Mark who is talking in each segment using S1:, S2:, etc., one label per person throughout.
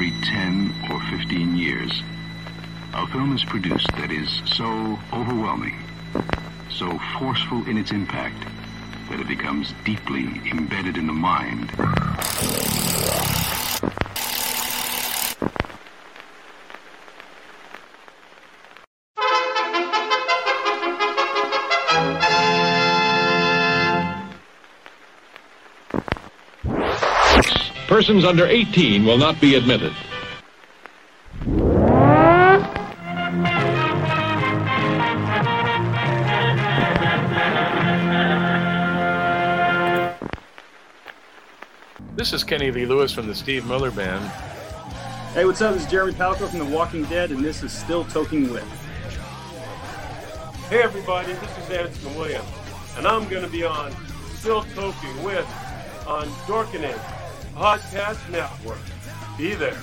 S1: every 10 or 15 years, a film is produced that is so overwhelming, so forceful in its impact, that it becomes deeply embedded in the mind.
S2: Persons under 18 will not be admitted.
S3: This is Kenny Lee Lewis from the Steve Miller Band.
S4: Hey, what's up? This is Jeremy Palko from The Walking Dead, and this is Still Toking With.
S5: Hey everybody, this is Anscombe Williams, and I'm going to be on Still Toking With on Dorkening Podcast Network. Be there.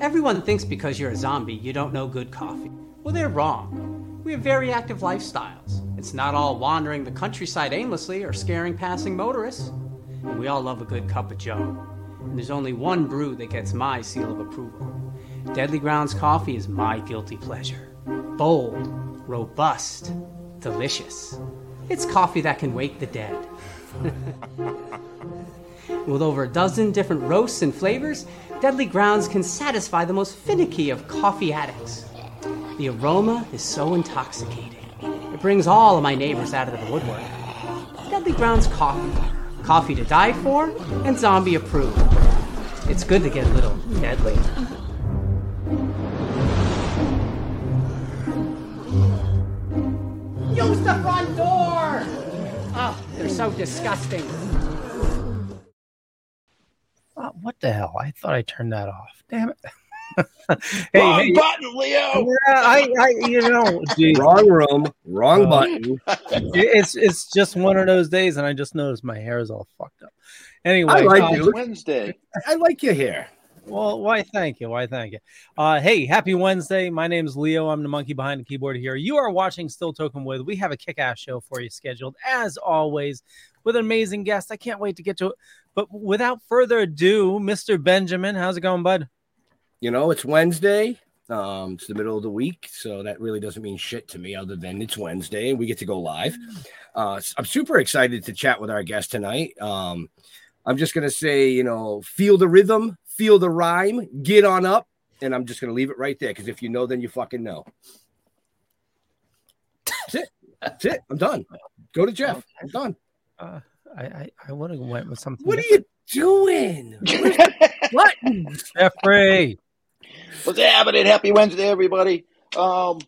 S6: Everyone thinks because you're a zombie, you don't know good coffee. Well, they're wrong. We have very active lifestyles. It's not all wandering the countryside aimlessly or scaring passing motorists. And we all love a good cup of joe. And there's only one brew that gets my seal of approval. Deadly Grounds coffee is my guilty pleasure. Bold, robust, delicious. It's coffee that can wake the dead. With over a dozen different roasts and flavors, Deadly Grounds can satisfy the most finicky of coffee addicts. The aroma is so intoxicating. It brings all of my neighbors out of the woodwork. Deadly Grounds coffee. Coffee to die for and zombie approved. It's good to get a little deadly. Use the front door! Oh, they're so disgusting.
S7: Uh, what the hell? I thought I turned that off. Damn it.
S8: Wrong
S7: hey,
S8: button, Leo.
S7: Yeah, I, I, you know, geez.
S9: Wrong room, wrong
S7: Uh,
S9: button.
S7: it's it's just one of those days, and I just noticed my hair is all fucked up. Anyway,
S9: I like
S7: uh,
S9: you.
S8: Wednesday.
S9: I like your hair.
S7: Well, why thank you. Why thank you. Uh, hey, happy Wednesday. My name is Leo. I'm the monkey behind the keyboard here. You are watching Still Toking With. We have a kick ass show for you scheduled, as always, with an amazing guest. I can't wait to get to it. But without further ado, Mr. Benjamin, how's it going, bud?
S9: You know, it's Wednesday. Um, it's the middle of the week, so that really doesn't mean shit to me, other than it's Wednesday and we get to go live. Uh, s- I'm super excited to chat with our guest tonight. Um, I'm just gonna say, you know, feel the rhythm, feel the rhyme, get on up, and I'm just gonna leave it right there because if you know, then you fucking know. That's it. That's it. I'm done. Go to Jeff. I'm done.
S7: Uh, I I, I would have went with something.
S9: What are you doing? what?
S7: Jeffrey?
S8: What's happening? Happy Wednesday, everybody. Um,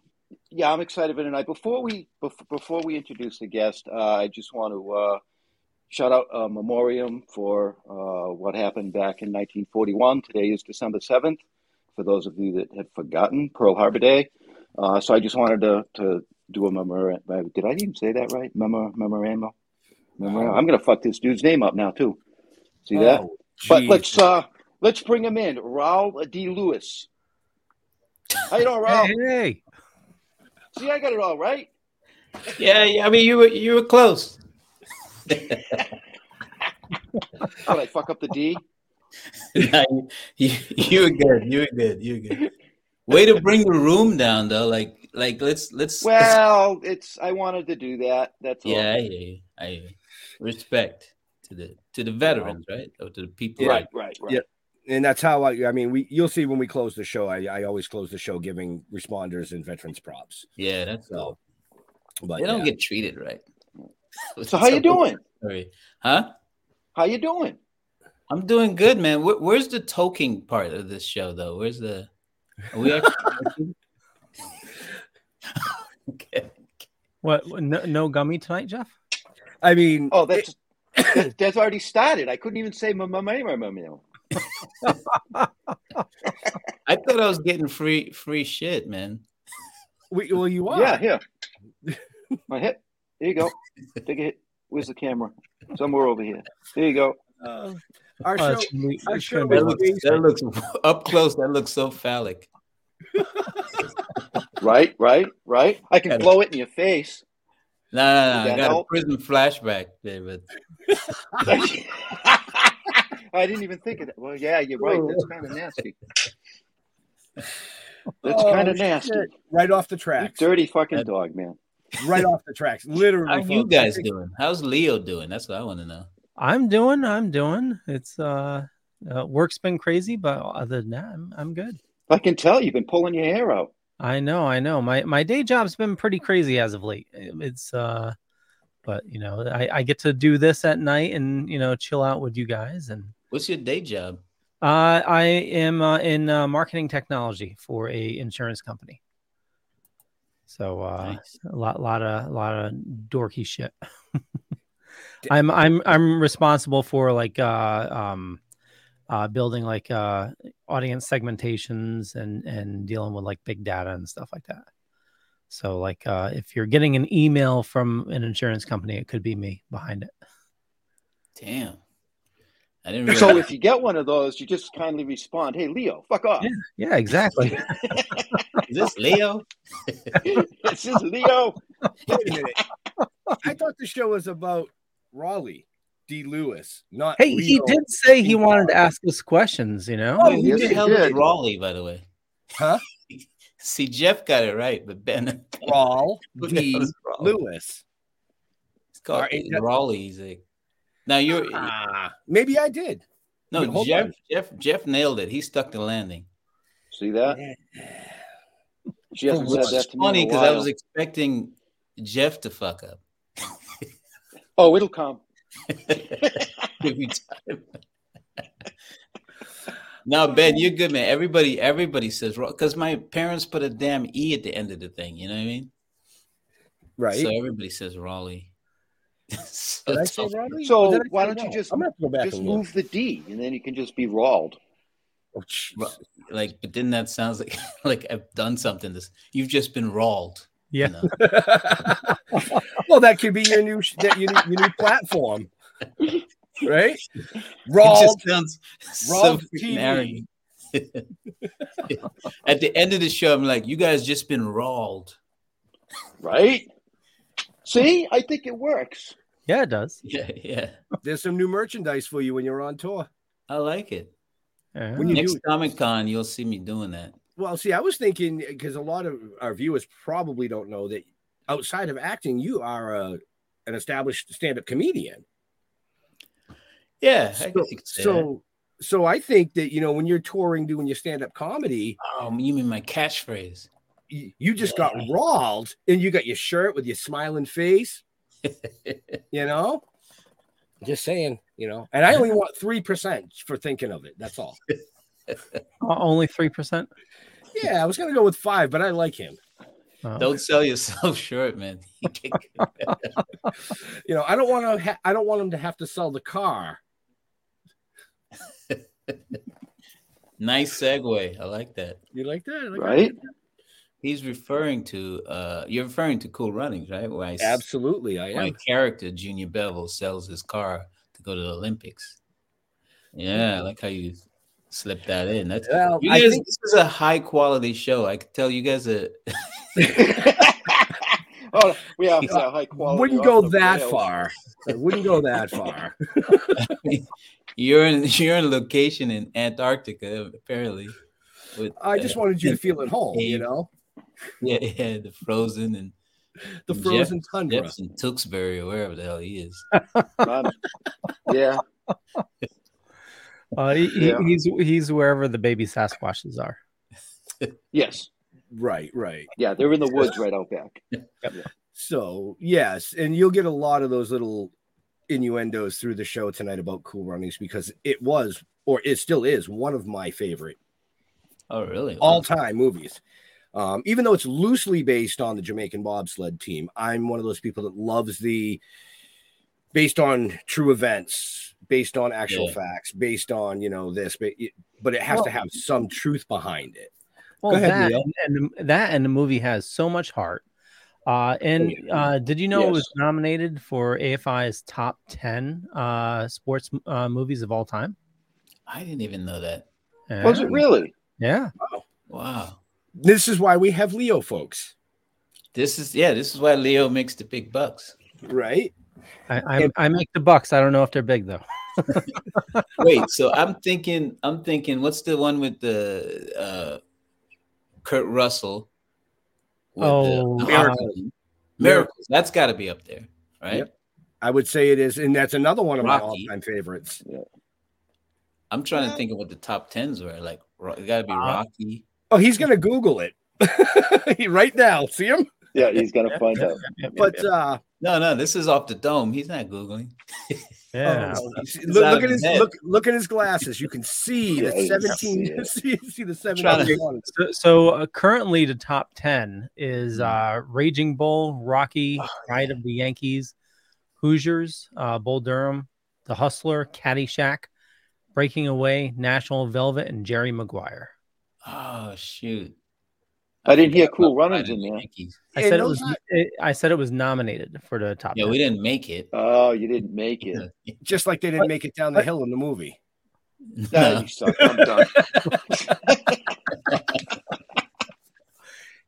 S8: yeah, I'm excited for tonight. Before we before we introduce the guest, uh, I just want to uh, shout out a memoriam for uh, what happened back in 1941. Today is December 7th. For those of you that have forgotten, Pearl Harbor Day. Uh, so I just wanted to to do a memorandum. Did I even say that right? Memor- memorandum. Memorandum. I'm gonna fuck this dude's name up now too. See that?
S9: Oh,
S8: But let's uh let's bring him in. Rawle D. Lewis. How you doing, Rawle?
S7: Hey, hey.
S8: See, I got it all right.
S10: Yeah, yeah. I mean, you were you were close.
S8: What I fuck up the D?
S10: Nah, you, you, you were good. You were good. You were good. Way to bring the room down, though. Like, like let's let's.
S8: Well, it's I wanted to do that. That's all.
S10: yeah, I hear you. I hear you. respect to the to the veterans, right? Or to the people.
S8: Right, right, right.
S9: Yeah. and that's how I. I mean, we you'll see when we close the show. I, I always close the show giving responders and veterans props.
S10: Yeah, that's
S9: So, but
S10: They don't
S9: yeah.
S10: get treated right.
S8: So how you doing?
S10: Sorry. Huh?
S8: How you doing?
S10: I'm doing good, man. Where, where's the toking part of this show, though? Where's the? Are we actually? okay.
S7: What? No, no gummy tonight, Jeff?
S9: I mean,
S8: Oh, that's that- that's already started. I couldn't even say my my my my my.
S10: I thought I was getting free free shit, man.
S9: we, well, you are.
S8: Yeah, here. My hit. There you go. Take a hit. Where's the camera? Somewhere over here. There you go.
S9: Uh, our
S7: Oh,
S9: show,
S7: it's be-
S9: our
S7: it's
S9: show
S7: gonna be
S10: That looks, that looks up close. That looks so phallic.
S8: Right, right, right. I can blow it in your face.
S10: No, no, no. I got
S8: help?
S10: a prison flashback there, but
S8: I didn't even think of that. Well, yeah, you're right. That's kind of nasty. That's
S9: Oh,
S8: kind of nasty.
S9: shit. right off the
S8: You
S9: tracks.
S8: dirty fucking dog, man.
S9: Right off the tracks. Literally.
S10: how you guys
S9: think-
S10: doing? How's Leo doing? That's what I want to know.
S7: I'm doing. I'm doing. It's uh, uh, work's been crazy, but other than that, I'm, I'm good.
S8: I can tell you've been pulling your hair out.
S7: I know. I know. My my day job's been pretty crazy as of late. It's uh, but you know, I I get to do this at night and you know chill out with you guys and.
S10: What's your day job?
S7: Uh, I am uh, in uh, marketing technology for a insurance company. So uh,
S10: Nice.
S7: a lot, lot of, lot of dorky shit. I'm, I'm, I'm responsible for like, uh, um, uh, building like uh, audience segmentations and and dealing with like big data and stuff like that. So like, uh, if you're getting an email from an insurance company, it could be me behind it.
S10: Damn. I didn't realize.
S8: So if you get one of those, you just kindly respond, "Hey, Leo, fuck off."
S7: Yeah, yeah, exactly.
S10: Is this Leo?
S8: this is Leo.
S9: Wait a minute. I thought the show was about Raleigh D. Lewis, not
S7: Hey, he did say he wanted to ask us questions. You know.
S10: Oh, who
S8: yes,
S10: the hell is
S8: did.
S10: Raleigh, by the way?
S9: Huh?
S10: See, Jeff got it right, but Ben
S9: Rawl D.
S10: Raleigh?
S9: Lewis.
S10: It's called
S9: R-A-
S10: Raleigh. He's like, now you're
S9: Ah, maybe I did.
S10: no
S9: Wait, hold
S10: Jeff.
S9: on.
S10: Jeff. Jeff nailed it. He stuck the landing.
S8: See that? She hasn't said
S10: Which
S8: that
S10: is
S8: to
S10: funny
S8: because
S10: because I was expecting Jeff to fuck up
S8: Oh, it'll come.
S10: every time. now, Ben, you're good, man. Everybody, everybody says because my parents put a damn e at the end of the thing. You know what I mean?
S9: Right.
S10: So everybody says Raleigh. So
S9: did I say
S10: all-
S8: So
S9: did I
S8: why
S9: say
S8: don't you
S9: Rawl?
S8: just
S9: I'm gonna have to go back
S8: just
S9: and
S8: move the D, and then you can just be rawled.
S9: Oh, jeez.
S10: Ro- like, but then that sounds like like I've done something. This you've just been rawled.
S7: Yeah.
S10: You know?
S9: well, that could be your new that your, new- your new platform, right?
S10: It
S9: Raw.
S10: just sounds so
S9: Raw TV.
S10: At the end of the show, I'm like, you guys just been rawled.
S8: Right? See, I think it works.
S7: Yeah, it does.
S10: Yeah, yeah.
S9: There's some new merchandise for you when you're on tour.
S10: I like it.
S7: Yeah.
S9: When you
S10: Next Comic Con, you'll see me doing that.
S9: well, see, I was thinking because a lot of our viewers probably don't know that outside of acting, you are a, an established stand-up comedian.
S10: Yeah, I
S9: So,
S10: guess you could say that.
S9: so, so I think that you know when you're touring doing your stand-up comedy,
S10: Oh, you mean my catchphrase?
S9: you, you just got rawled, and you got your shirt with your smiling face. You know, just saying. You know, and I only want three percent for thinking of it. That's all.
S7: Uh, only three percent.
S9: Yeah, I was gonna go with five, but I like him.
S7: Oh.
S10: Don't sell yourself short, man. You
S9: know, I don't want to. Ha- I don't want him to have to sell the car.
S10: nice segue. I like that.
S9: You like that? I like
S8: Right?
S10: He's referring to uh you're referring to Cool Runnings, right? Where I,
S9: that? Absolutely, I
S10: my
S9: am.
S10: character, Junior Bevil, sells his car to go to the Olympics. Yeah, I like how you slipped that in. That's
S9: Well,
S10: you
S9: I
S10: guys,
S9: think-
S10: this is a high quality show. I could tell you guys are
S8: oh, we have uh, high quality.
S9: Wouldn't go that
S8: rails.
S9: far. I wouldn't go that far.
S10: you're in you're in a location in Antarctica, apparently. With,
S9: I just
S10: uh,
S9: wanted you to feel at home. You know,
S10: Yeah, yeah, the frozen and
S9: the
S10: Jeff-
S9: frozen tundra.
S10: Jeff's in Tewksbury or wherever the hell he is.
S8: Yeah.
S7: Uh, he, he-
S8: Yeah.
S7: he's he's wherever the baby Sasquatches are.
S8: Yes.
S9: Right, right.
S8: Yeah, they're in the woods right out back.
S9: So yes, and you'll get a lot of those little innuendos through the show tonight about Cool Runnings because it was, or it still is, one of my favorite
S10: Oh, really?
S9: all-time movies. Um, even though it's loosely based on the Jamaican bobsled team, I'm one of those people that loves the based on true events, based on actual
S10: Yeah.
S9: facts, based on you know this, but it, but it has to have some truth behind it.
S7: Well,
S9: Go ahead,
S7: that and, and that and the movie has so much heart. Uh, and uh, did you know it was nominated for AFI's top 10 uh, sports uh, movies of all time?
S10: I didn't even know that.
S7: Yeah.
S8: Was it really?
S7: Yeah.
S10: Wow. Wow.
S9: This is why we have Leo, folks.
S10: This is yeah. This is why Leo makes the big bucks.
S9: Right?
S7: I, I, I make the bucks. I don't know if they're big, though.
S10: Wait, so I'm thinking, I'm thinking, what's the one with the uh Kurt Russell? with
S7: Oh,
S10: the, the
S7: Miracles.
S10: hockey? Miracles. That's got to be up there, right?
S9: Yep. I would say it is, and that's another one of my all-time favorites.
S10: I'm trying to think of what the top tens were. Like, Ro- it got to be Rocky.
S9: Oh, he's gonna Google it right now. See him?
S8: Yeah, he's gonna find out.
S9: But uh,
S10: No, no, this is off the dome. He's not googling.
S7: Yeah.
S9: oh, look, look at
S10: his
S9: his
S10: head.
S9: look, look at his glasses. You can see
S8: Yeah,
S9: the seventeen.
S8: see
S9: See, see the seventeen.
S10: to-
S7: So, so uh, currently, the top 10 is
S10: Hmm.
S7: uh, Raging Bull, Rocky,
S10: Oh,
S7: Pride of the Yankees, Hoosiers, uh, Bull Durham, The Hustler, Caddyshack, Breaking Away, National Velvet, and Jerry Maguire.
S10: Oh shoot!
S8: I didn't hear Cool
S10: about
S8: Runnings in
S10: the
S8: there.
S10: Yankees.
S7: I
S9: And
S7: said it was.
S9: are-
S7: It, I said it was nominated for the top.
S10: Yeah,
S7: 10.
S10: we didn't make it.
S8: Oh, you didn't make it.
S9: Just like they didn't make it down the hill in the movie.
S8: Nah, you suck. I'm done.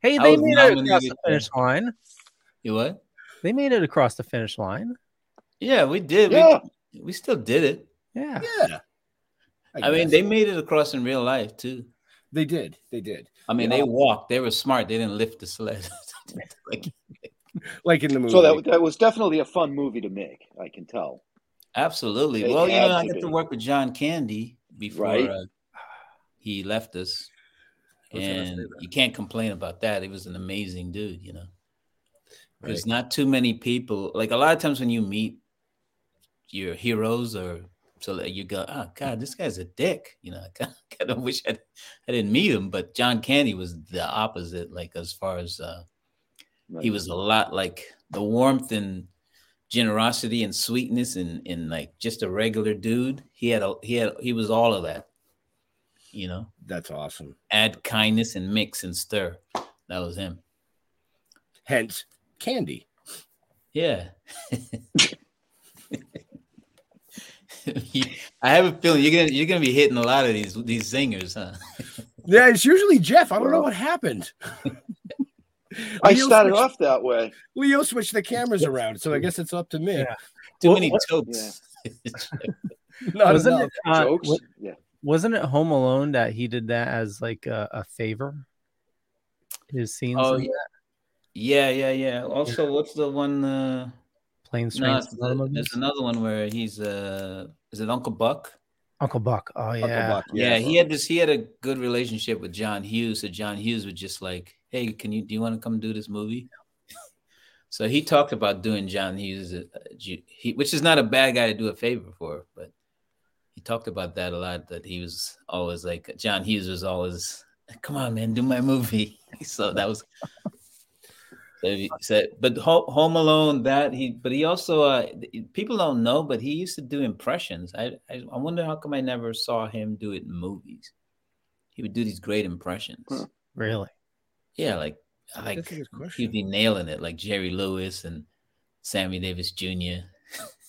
S7: Hey, they made it across the finish line.
S10: You what?
S7: They made it across the finish line.
S10: Yeah, we did.
S8: Yeah.
S10: We, we still did it.
S7: Yeah.
S9: Yeah.
S10: I, mean, they made it across in real life too.
S9: They did. They did.
S10: I mean,
S8: Yeah.
S10: they walked. They were smart. They didn't lift the sled. like,
S9: Like in the movie.
S8: So that that was definitely a fun movie to make. I can tell.
S10: absolutely.
S8: They
S10: well, you know, I
S8: to
S10: got to work with John Candy before
S8: Right.
S10: uh, he left us,
S9: I was gonna say
S10: and you can't complain about that. He was an amazing dude. You know, there's
S9: Right.
S10: not too many people. Like a lot of times when you meet your heroes or so that you go, oh God, this guy's a dick. You know, I kind of wish I, I didn't meet him, but John Candy was the opposite. Like as far as uh, he was a lot like the warmth and generosity and sweetness and, and like just a regular dude. He had a he had he was all of that. You know,
S9: That's awesome.
S10: add kindness and mix and stir. That was him.
S9: Hence, candy.
S10: Yeah. I have a feeling you're gonna you're gonna be hitting a lot of these these singers, huh?
S9: Yeah, it's usually Jeff. I don't know what happened.
S8: I started
S9: switched-
S8: off that way.
S9: Leo switched the cameras around, so I guess it's up to me.
S7: Yeah.
S10: Too
S7: Well,
S10: many
S7: what-
S10: tokes.
S9: Not
S7: Wasn't
S9: enough.
S7: it? Uh,
S8: Jokes.
S7: wa-
S8: Yeah.
S7: wasn't it Home Alone that he did that as like a, a favor? His scenes.
S10: Oh,
S7: in
S10: yeah.
S7: that?
S10: yeah, yeah, yeah. Also, what's the one? Uh,
S7: Planes,
S10: no,
S7: Trains,
S10: it's the- there's another one where he's uh, is it Uncle Buck?
S7: Uncle Buck. Oh
S9: Uncle
S7: yeah.
S9: Buck,
S10: Yeah, he had this. He had a good relationship with John Hughes. So John Hughes was just like, "Hey, can you do you want to come do this movie?" so he talked about doing John Hughes, uh, Ju- he, which is not a bad guy to do a favor for, but he talked about that a lot. That he was always like John Hughes was always, "Come on, man, do my movie." so that was. So he said, but Home Alone, that he, but he also, uh, people don't know, but he used to do impressions. I, I, I wonder how come I never saw him do it in movies. He would do these great impressions.
S7: Really?
S10: Yeah, like like
S9: a
S10: he'd be nailing it, like Jerry Lewis and Sammy Davis Jr.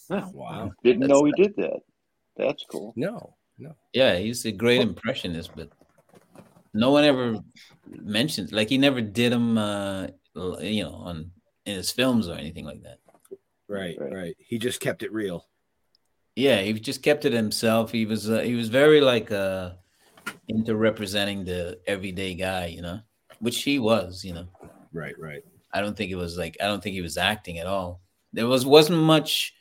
S9: Wow.
S8: Didn't
S10: That's-
S8: know he did that. That's cool.
S9: No, no.
S10: Yeah, he's a great impressionist, but no one ever mentions like he never did him, uh, you know, on in his films or anything like that.
S9: Right,
S8: Right.
S9: right. He just kept it real.
S10: Yeah, he just kept it himself. He was uh, he was very like uh into representing the everyday guy, you know, which he was, you know.
S9: Right, right.
S10: I don't think it was like I don't think he was acting at all. There was wasn't much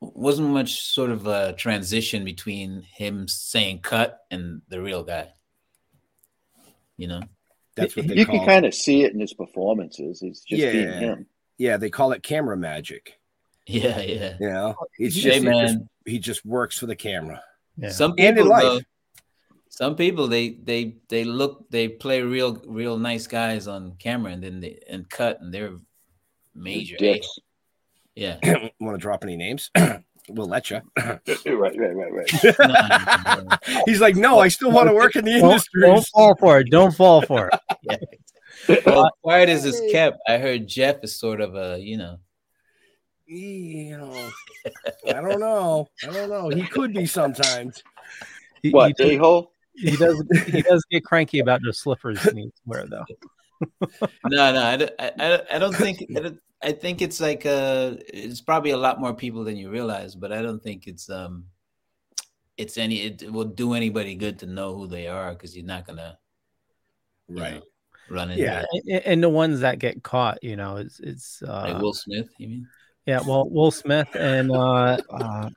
S10: wasn't much sort of a transition between him saying cut and the real guy. You know?
S9: That's what they
S8: You
S9: call
S8: can kind of see it in his performances. He's just being
S9: Yeah.
S8: him.
S9: Yeah, they call it camera magic.
S10: Yeah, yeah.
S9: You know, oh, it's
S10: Hey,
S9: just, he, just he just works for the camera.
S7: Yeah.
S10: Some
S9: And in
S10: people
S9: life.
S10: though, some people they they they look they play real real nice guys on camera and then they and cut and they're major. Eh?
S8: Dicks.
S10: Yeah.
S9: Want to drop any names? we'll let you.
S8: right, right, right, right.
S9: He's like, no, I still want to work in the
S7: Don't,
S9: industry.
S7: don't fall for it. Don't fall for it.
S10: Well, quiet as it's kept, I heard Jeff is sort of a, you know,
S9: you know, I don't know. I don't know. He could be sometimes.
S7: He,
S8: What,
S7: he,
S8: a hole?
S7: he does he does get cranky about those slippers he needs to wear though.
S10: no, no, I, don't- I, I, I don't think, I, don't, I think it's like, uh, it's probably a lot more people than you realize, but I don't think it's, um, it's any, it will do anybody good to know who they are because you're not gonna, you
S9: Right.
S10: know, run into
S9: Yeah.
S7: And, and the ones that get caught, you know, it's it's uh,
S10: Like Will Smith, you mean?
S7: yeah, well, Will Smith and uh, uh,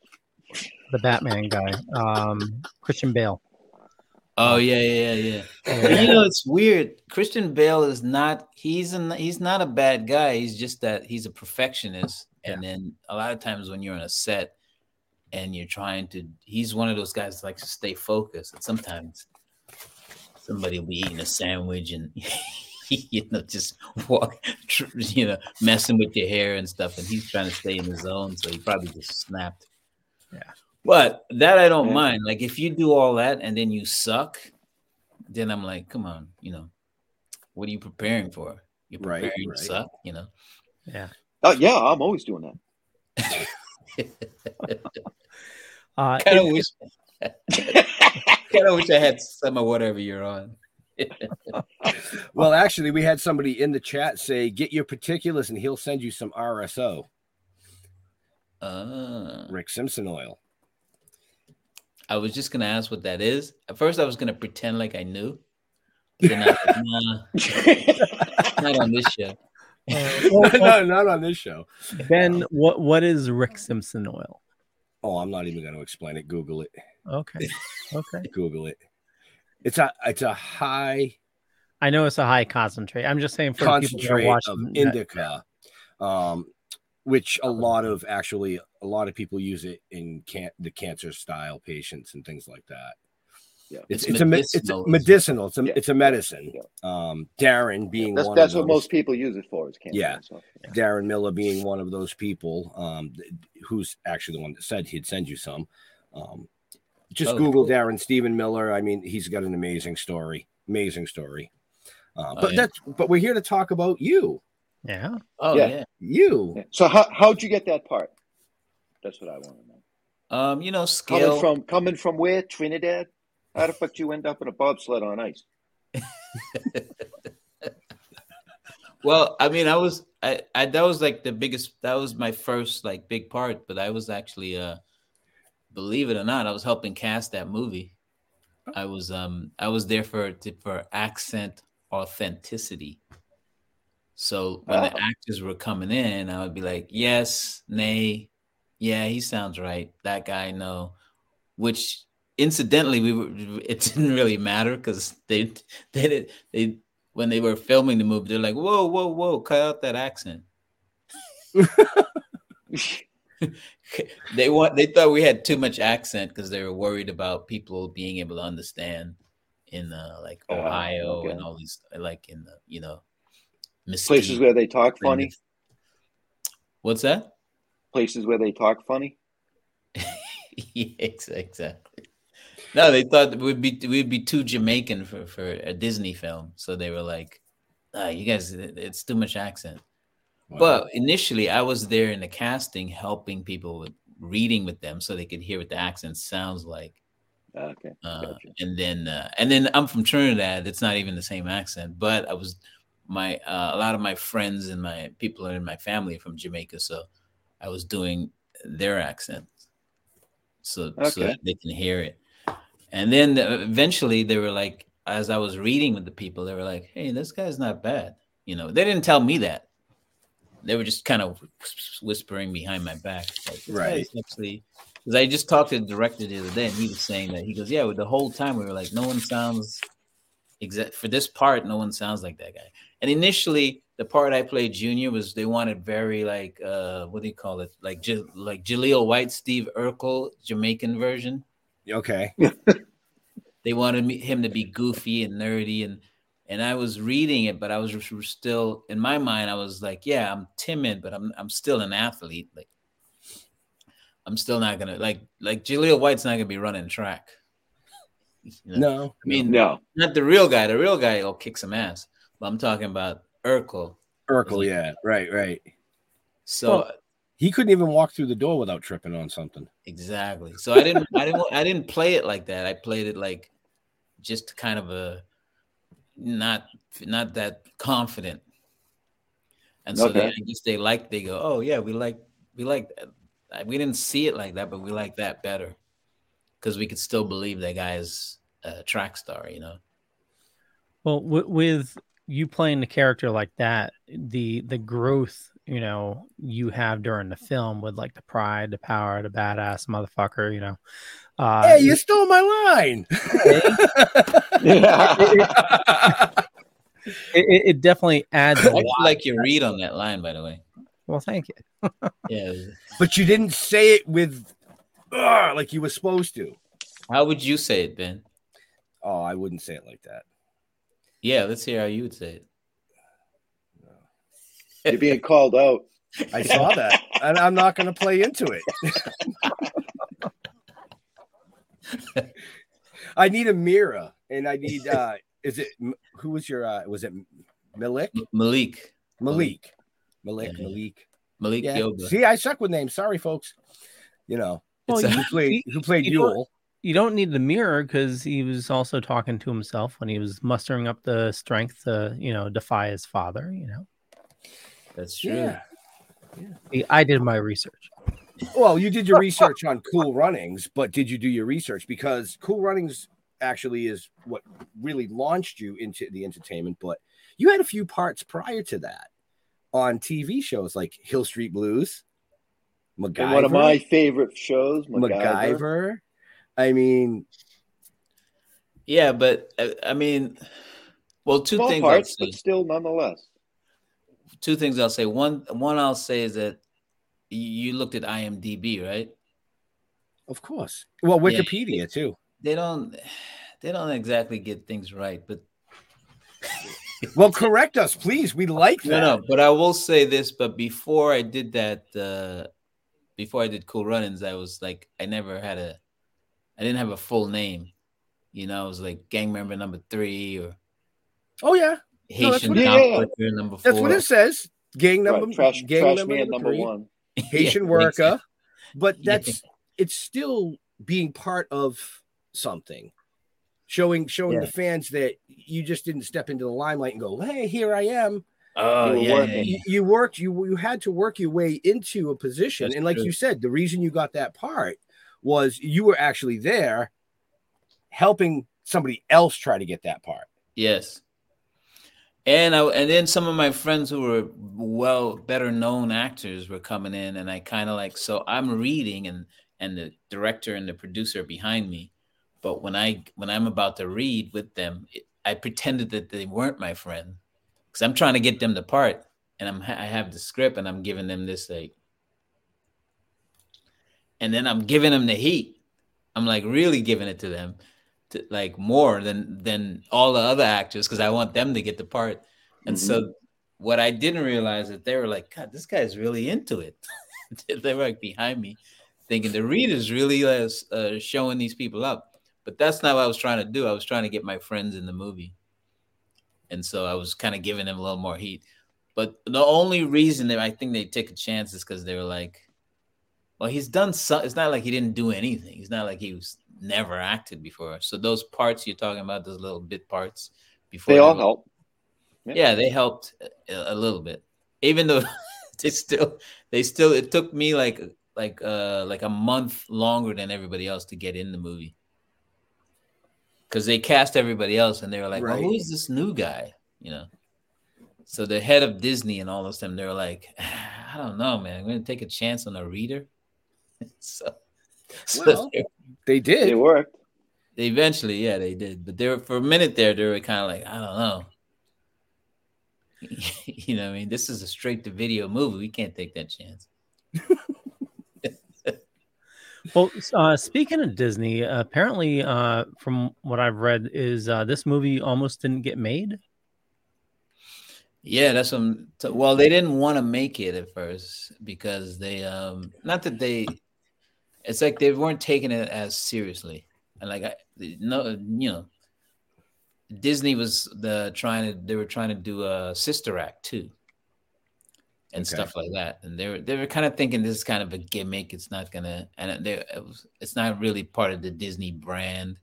S7: the Batman guy, um, Christian Bale.
S10: Oh yeah, yeah, yeah, yeah. You know, it's weird. Christian Bale is not. He's an, he's not a bad guy. He's just that he's a perfectionist. And then a lot of times when you're on a set and you're trying to, he's one of those guys that likes to stay focused. And sometimes somebody will be eating a sandwich and you know just walk, you know, messing with your hair and stuff. And he's trying to stay in the zone, so he probably just snapped.
S7: Yeah.
S10: But that I don't
S8: Yeah.
S10: mind. Like if you do all that and then you suck, then I'm like, come on, you know, what are you preparing for? You're
S9: Right,
S10: preparing
S9: right.
S10: to suck, you know.
S7: Yeah.
S8: Oh, yeah, I'm always doing that.
S7: Uh,
S10: kind of wish, kind of wish I had some of whatever you're on.
S9: Well, actually, we had somebody in the chat say, "Get your particulars, and he'll send you some RSO,
S10: Uh,
S9: Rick Simpson oil."
S10: I was just gonna ask what that is. At first, I was gonna pretend like I knew. Then I was nah, not on this show.
S7: uh, well, well,
S9: no, not on this show.
S7: ben, what what is Rick Simpson oil?
S9: Oh, I'm not even going to explain it. Google it.
S7: Okay, okay.
S9: Google it. It's a it's a high
S7: I know it's a high concentrate. I'm just saying for the people that are
S9: concentrate of
S7: watching. that-
S9: indica, um, which a lot of actually a lot of people use it in can- the cancer style patients and things like that.
S8: Yeah.
S9: It's,
S10: It's
S9: it's, a it's
S10: medicinal.
S9: a medicinal. It's a
S8: Yeah.
S9: it's a medicine.
S8: Yeah.
S9: Um, Darren being
S8: That's
S9: one
S8: that's
S9: of
S8: what
S9: those,
S8: most people use it for. Is cancer.
S9: Yeah.
S8: and stuff.
S9: Darren Miller being one of those people, um, th- who's actually the one that said he'd send you some. Um, just
S10: Oh,
S9: Google
S10: cool.
S9: Darren Stephen Miller. I mean, he's got an amazing story. Amazing story. Uh,
S10: Oh,
S9: but
S10: yeah.
S9: that's but we're here to talk about you.
S7: Yeah.
S10: Oh
S8: Yeah.
S10: yeah.
S9: You.
S8: Yeah. So how how'd you get that part? That's what I want to know.
S10: Um, you know,
S8: Coming
S10: scale.
S8: from coming from where? Trinidad? How the fuck you end up in a bobsled on ice?
S10: Well, I mean, I was I, I that was like the biggest that was my first like big part, but I was actually uh believe it or not, I was helping cast that movie. I was um I was there for for accent authenticity. So when the
S8: Oh.
S10: actors were coming in, I would be like, yes, nay, yeah, he sounds right. That guy, no. Which incidentally, we were it didn't really matter because they they did they when they were filming the movie, they're like, whoa, whoa, whoa, cut out that accent. they want they thought we had too much accent because they were worried about people being able to understand in uh, like
S8: Oh,
S10: Ohio
S8: okay.
S10: and all these like in the you know
S8: Places where they talk funny.
S10: What's that?
S8: Places where they talk funny.
S10: yeah, exactly. No, they thought we'd be we'd be too Jamaican for, for a Disney film, so they were like, ah, "You guys, it's too much accent." But initially, I was there in the casting, helping people with reading with them, so they could hear what the accent sounds like.
S8: Okay.
S10: Uh,
S8: Gotcha.
S10: and then, uh, and then I'm from Trinidad. It's not even the same accent, but I was my uh, a lot of my friends and my people are in my family from Jamaica, so I was doing their accent, so so that they can hear it. And then uh, eventually, they were like, as I was reading with the people, they were like, "Hey, this guy's not bad." You know, they didn't tell me that. They were just kind of whispering behind my back, like,
S9: Right.
S10: Actually, because I just talked to the director the other day, and he was saying that he goes, "Yeah, the whole time we were like, no one sounds exact for this part. No one sounds like that guy." And initially, the part I played Junior was they wanted very like uh what do you call it? Like J- like Jaleel White, Steve Urkel, Jamaican version.
S9: Okay.
S10: They wanted me, him to be goofy and nerdy, and and I was reading it, but I was still in my mind. I was like, yeah, I'm timid, but I'm I'm still an athlete. Like I'm still not gonna like like Jaleel White's not gonna be running track. You know?
S9: No.
S10: I mean,
S8: No.
S10: not the real guy. The real guy will kick some ass. But I'm talking about Urkel.
S9: Urkel, yeah, right, right.
S10: So
S9: Well, he couldn't even walk through the door without tripping on something.
S10: Exactly. So I didn't I didn't I didn't play it like that. I played it like just kind of a not not that confident. And so they,
S8: Okay.
S10: I guess they like they go, oh yeah, we like we like that. We didn't see it like that, but we like that better because we could still believe that guy is a track star, you know.
S7: Well, w- with you playing the character like that, the the growth you know you have during the film with like the pride, the power, the badass motherfucker, you know. Uh,
S9: hey, you stole my line.
S7: it, it, it definitely adds
S10: I
S7: a lot.
S10: like your read on that line, by the way.
S7: Well, thank you.
S10: Yeah.
S9: but you didn't say it with "Ugh," like you were supposed to.
S10: How would you say it, Ben?
S9: Oh, I wouldn't say it like that.
S10: Yeah, let's hear how you would say it.
S8: You're being called out.
S9: I saw that, and I'm not going to play into it. I need a mirror, and I need. uh Is it who was your? uh Was it Malik?
S10: Malik.
S9: Malik. Malik.
S10: Yeah.
S9: Malik.
S10: Malik
S9: Yeah.
S10: Yoba.
S9: See, I suck with names. Sorry, folks. You know,
S7: Well,
S10: It's a-
S9: who played who played
S7: you don't- You don't need the mirror because he was also talking to himself when he was mustering up the strength to, you know, defy his father. You know,
S10: That's true.
S9: Yeah.
S7: See, I did my research.
S9: Well, you did your research on Cool Runnings, but did you do your research because Cool Runnings actually is what really launched you into the entertainment? But you had a few parts prior to that on TV shows like Hill Street Blues, MacGyver,
S8: And one of my favorite shows, MacGyver.
S9: MacGyver. I mean,
S10: Yeah, but uh, I mean, well, two
S8: Small
S10: things.
S8: parts, but still nonetheless.
S10: Two things I'll say. One, one I'll say is that y- you looked at IMDb, right?
S9: of course. Well,
S10: Yeah.
S9: Wikipedia too.
S10: They don't, they don't exactly get things right, but
S9: Well, correct us, please. We like that.
S10: no. no, But I will say this. But before I did that, uh, before I did Cool Runnings, I was like, I never had a, I didn't have a full name. You know, I was like gang member number three or
S9: Oh yeah, No, that's
S10: Haitian
S9: what it-
S10: conflict number four.
S9: that's what it says. Gang number,
S8: Right, trash,
S9: gang
S8: trash
S9: member
S8: man
S9: number,
S8: number
S9: three.
S8: one.
S9: Haitian
S10: Yeah,
S9: worker, but
S10: Yeah.
S9: that's it's still being part of something, showing showing
S10: Yeah.
S9: the fans that you just didn't step into the limelight and go, "Hey, here I am."
S10: Oh
S8: You
S10: yeah,
S9: You,
S10: yeah.
S9: you worked, you you had to work your way into a position,
S10: That's
S9: and like
S10: true.
S9: you said, the reason you got that part was you were actually there, helping somebody else try to get that part.
S10: Yes. And I and then some of my friends who were well better known actors were coming in and I kind of like so I'm reading and and the director and the producer behind me but when I when I'm about to read with them it, I pretended that they weren't my friend cuz I'm trying to get them the part and I'm I have the script and I'm giving them this like and then I'm giving them the heat. I'm like really giving it to them to, like more than than all the other actors because I want them to get the part. And so what I didn't realize that they were like, God, this guy's really into it. they were like behind me, thinking the reader's really uh, uh, showing these people up. But that's not what I was trying to do. I was trying to get my friends in the movie, and so I was kind of giving them a little more heat. But the only reason that I think they take a chance is because they were like, well, he's done some. It's not like he didn't do anything. It's not like he was never acted before. So those parts you're talking about, those little bit parts, before
S8: They all
S10: were-
S8: help.
S10: Yeah, they helped a, a little bit, even though they still, they still. It took me like like uh like a month longer than everybody else to get in the movie because they cast everybody else and they were like, well, who is this new guy? You know. So the head of Disney and all of them, they're like, I don't know, man. I'm gonna take a chance on a reader. so, so
S9: Well,
S10: they-
S9: They did.
S8: It worked.
S10: they eventually, yeah, they did. But they were for a minute there, they were kind of like, I don't know. you know, what I mean, this is a straight to video movie. We can't take that chance.
S7: Well, uh, speaking of Disney, apparently, uh, from what I've read, is uh, this movie almost didn't get made.
S10: Yeah, that's what. I'm, so, well, they didn't want to make it at first because they, um, not that they, it's like they weren't taking it as seriously, and like I, no, you know, Disney was the trying to they were trying to do a sister act too. And
S9: Okay.
S10: stuff like that, and they were they were kind of thinking this is kind of a gimmick. It's not gonna, and they, it was, it's not really part of the Disney brand.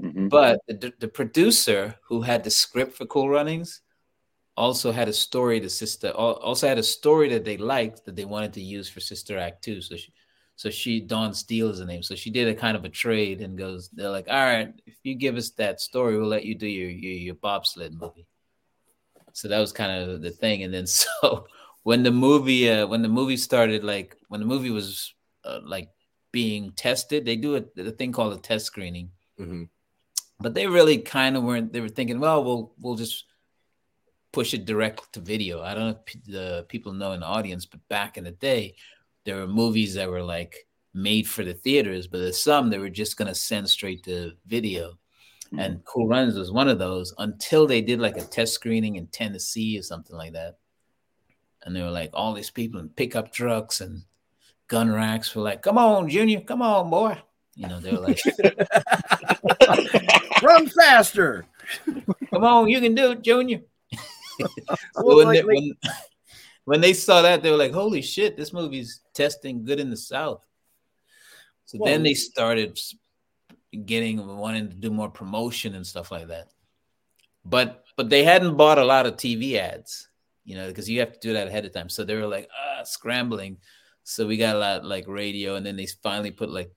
S8: Mhm.
S10: But the, the producer who had the script for Cool Runnings also had a story to Sister also had a story that they liked that they wanted to use for Sister Act 2. So she so she Dawn Steel is the name. So she did a kind of a trade and goes, they're like, all right, if you give us that story, we'll let you do your your, your bobsled movie. So that was kind of the thing. And then so when the movie uh, when the movie started, like when the movie was uh, like being tested, they do a, a thing called a test screening
S9: Mhm.
S10: but they really kind of weren't they were thinking well we'll we'll just push it direct to video i don't know if the people know in the audience but back in the day there were movies that were like made for the theaters but there's some that were just going to send straight to video hmm. and cool runs was one of those until they did like a test screening in tennessee or something like that and they were like all these people in pickup trucks and gun racks were like come on junior come on boy you know they were like
S9: Run faster.
S10: Come on, you can do it, Junior. So
S9: Well,
S10: when,
S9: like-
S10: they, when, when they saw that, they were like, "Holy shit, this movie's testing good in the South." So
S9: Well-
S10: then they started getting wanting to do more promotion and stuff like that. But but they hadn't bought a lot of TV ads, you know, because you have to do that ahead of time. So they were like ah, scrambling. So we got a lot like radio, and then they finally put like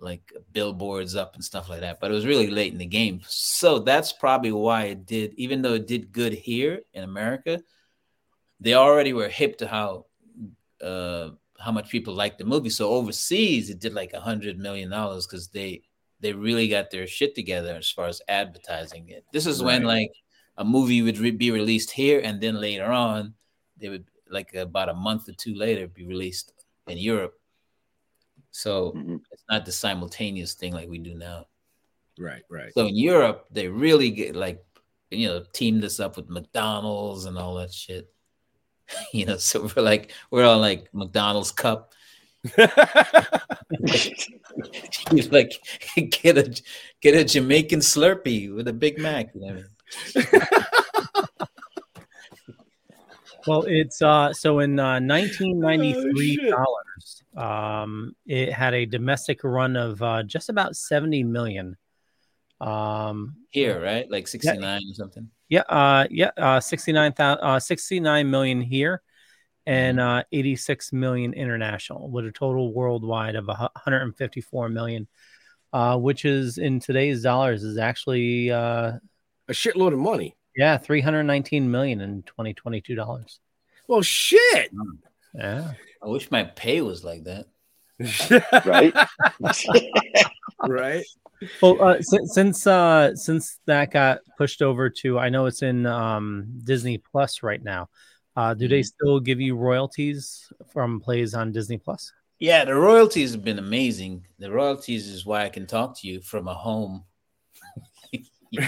S10: like billboards up and stuff like that. But it was really late in the game. So that's probably why it did, even though it did good here in America, they already were hip to how uh how much people liked the movie. So overseas it did like a hundred million dollars because they they really got their shit together as far as advertising it. This is when like a movie would re- be released here and then later on they would like about a month or two later be released in Europe. So
S8: Mhm.
S10: it's not the simultaneous thing like we do now.
S9: Right, right.
S10: So in Europe, they really get like, you know, teamed us up with McDonald's and all that shit. you know, so we're like, we're all like McDonald's cup. you like get a get a Jamaican Slurpee with a Big Mac. You know I mean?
S7: Well, it's uh so in uh, 1993
S9: shit.
S7: dollars, um, it had a domestic run of uh, just about 70 million. Um,
S10: Here, right? Like 69 or something.
S7: Yeah, uh, yeah, uh, 69 uh, 69 million here, and uh, 86 million international, with a total worldwide of 154 million, uh, which is in today's dollars is actually uh,
S9: A shitload of money.
S7: yeah 319 million in 2022 dollars.
S9: Well, shit.
S7: Yeah.
S10: I wish my pay was like that.
S8: Right?
S9: right.
S7: Well, uh, since since uh, since that got pushed over to, I know it's in um, Disney Plus right now. Uh, do they still give you royalties from plays on Disney Plus?
S10: Yeah, the royalties have been amazing. The royalties is why I can talk to you from a home.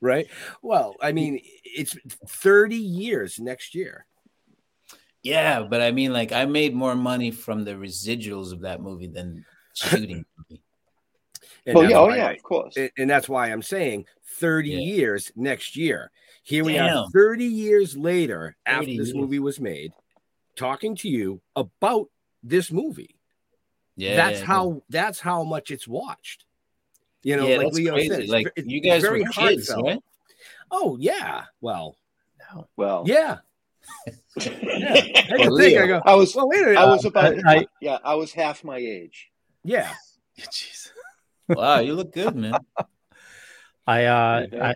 S9: Right. Well, I mean, it's 30 years next year.
S10: yeah, but I mean, like, I made more money from the residuals of that movie than shooting. the movie.
S9: And
S8: oh
S9: that's
S8: yeah, oh
S9: why
S8: yeah,
S9: I-
S8: of course.
S9: and- and that's why I'm saying 30
S10: Yeah.
S9: years next year. Here we are, 30 years later, after this
S10: years.
S9: movie was made, talking to you about this movie.
S10: Yeah,
S9: that's
S10: yeah,
S9: how that's how much it's watched. You know,
S10: yeah,
S9: like
S10: that's
S9: Leo
S10: crazy.
S9: said,
S10: like
S9: it's
S10: you guys were
S9: very
S10: kids,
S9: heartfelt.
S10: right?
S9: Oh yeah. Well,
S8: well,
S9: yeah. yeah. I
S10: Well,
S9: think. I go.
S8: I was
S9: Well, wait a minute.
S8: I was about
S7: I- I-
S8: yeah, I was half my age.
S9: yeah.
S7: Jeez.
S10: Wow, you look good, man.
S7: I uh, I,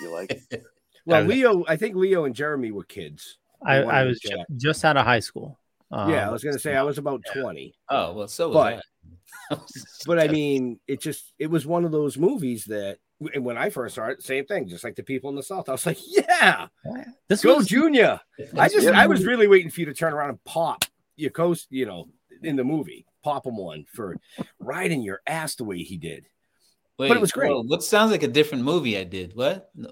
S8: You like it?
S9: Well,
S7: I
S9: Leo. I think Leo and Jeremy were kids.
S7: I, I was ju- just out of high school. Um,
S9: yeah, I was gonna say I was about 20.
S10: Oh well, so was
S9: But-
S10: I.
S9: But I mean, it just it was one of those movies that and when I first saw it, same thing, just like the people in the South. I was like, yeah,
S7: this
S9: go
S7: was
S9: Junior. I just
S8: Yeah.
S9: I was really waiting for you to turn around and pop your coast, you know, in the movie, pop him one for riding your ass the way he did.
S10: Wait, but
S9: it was great.
S10: whoa, what sounds like a different movie I did? What? No.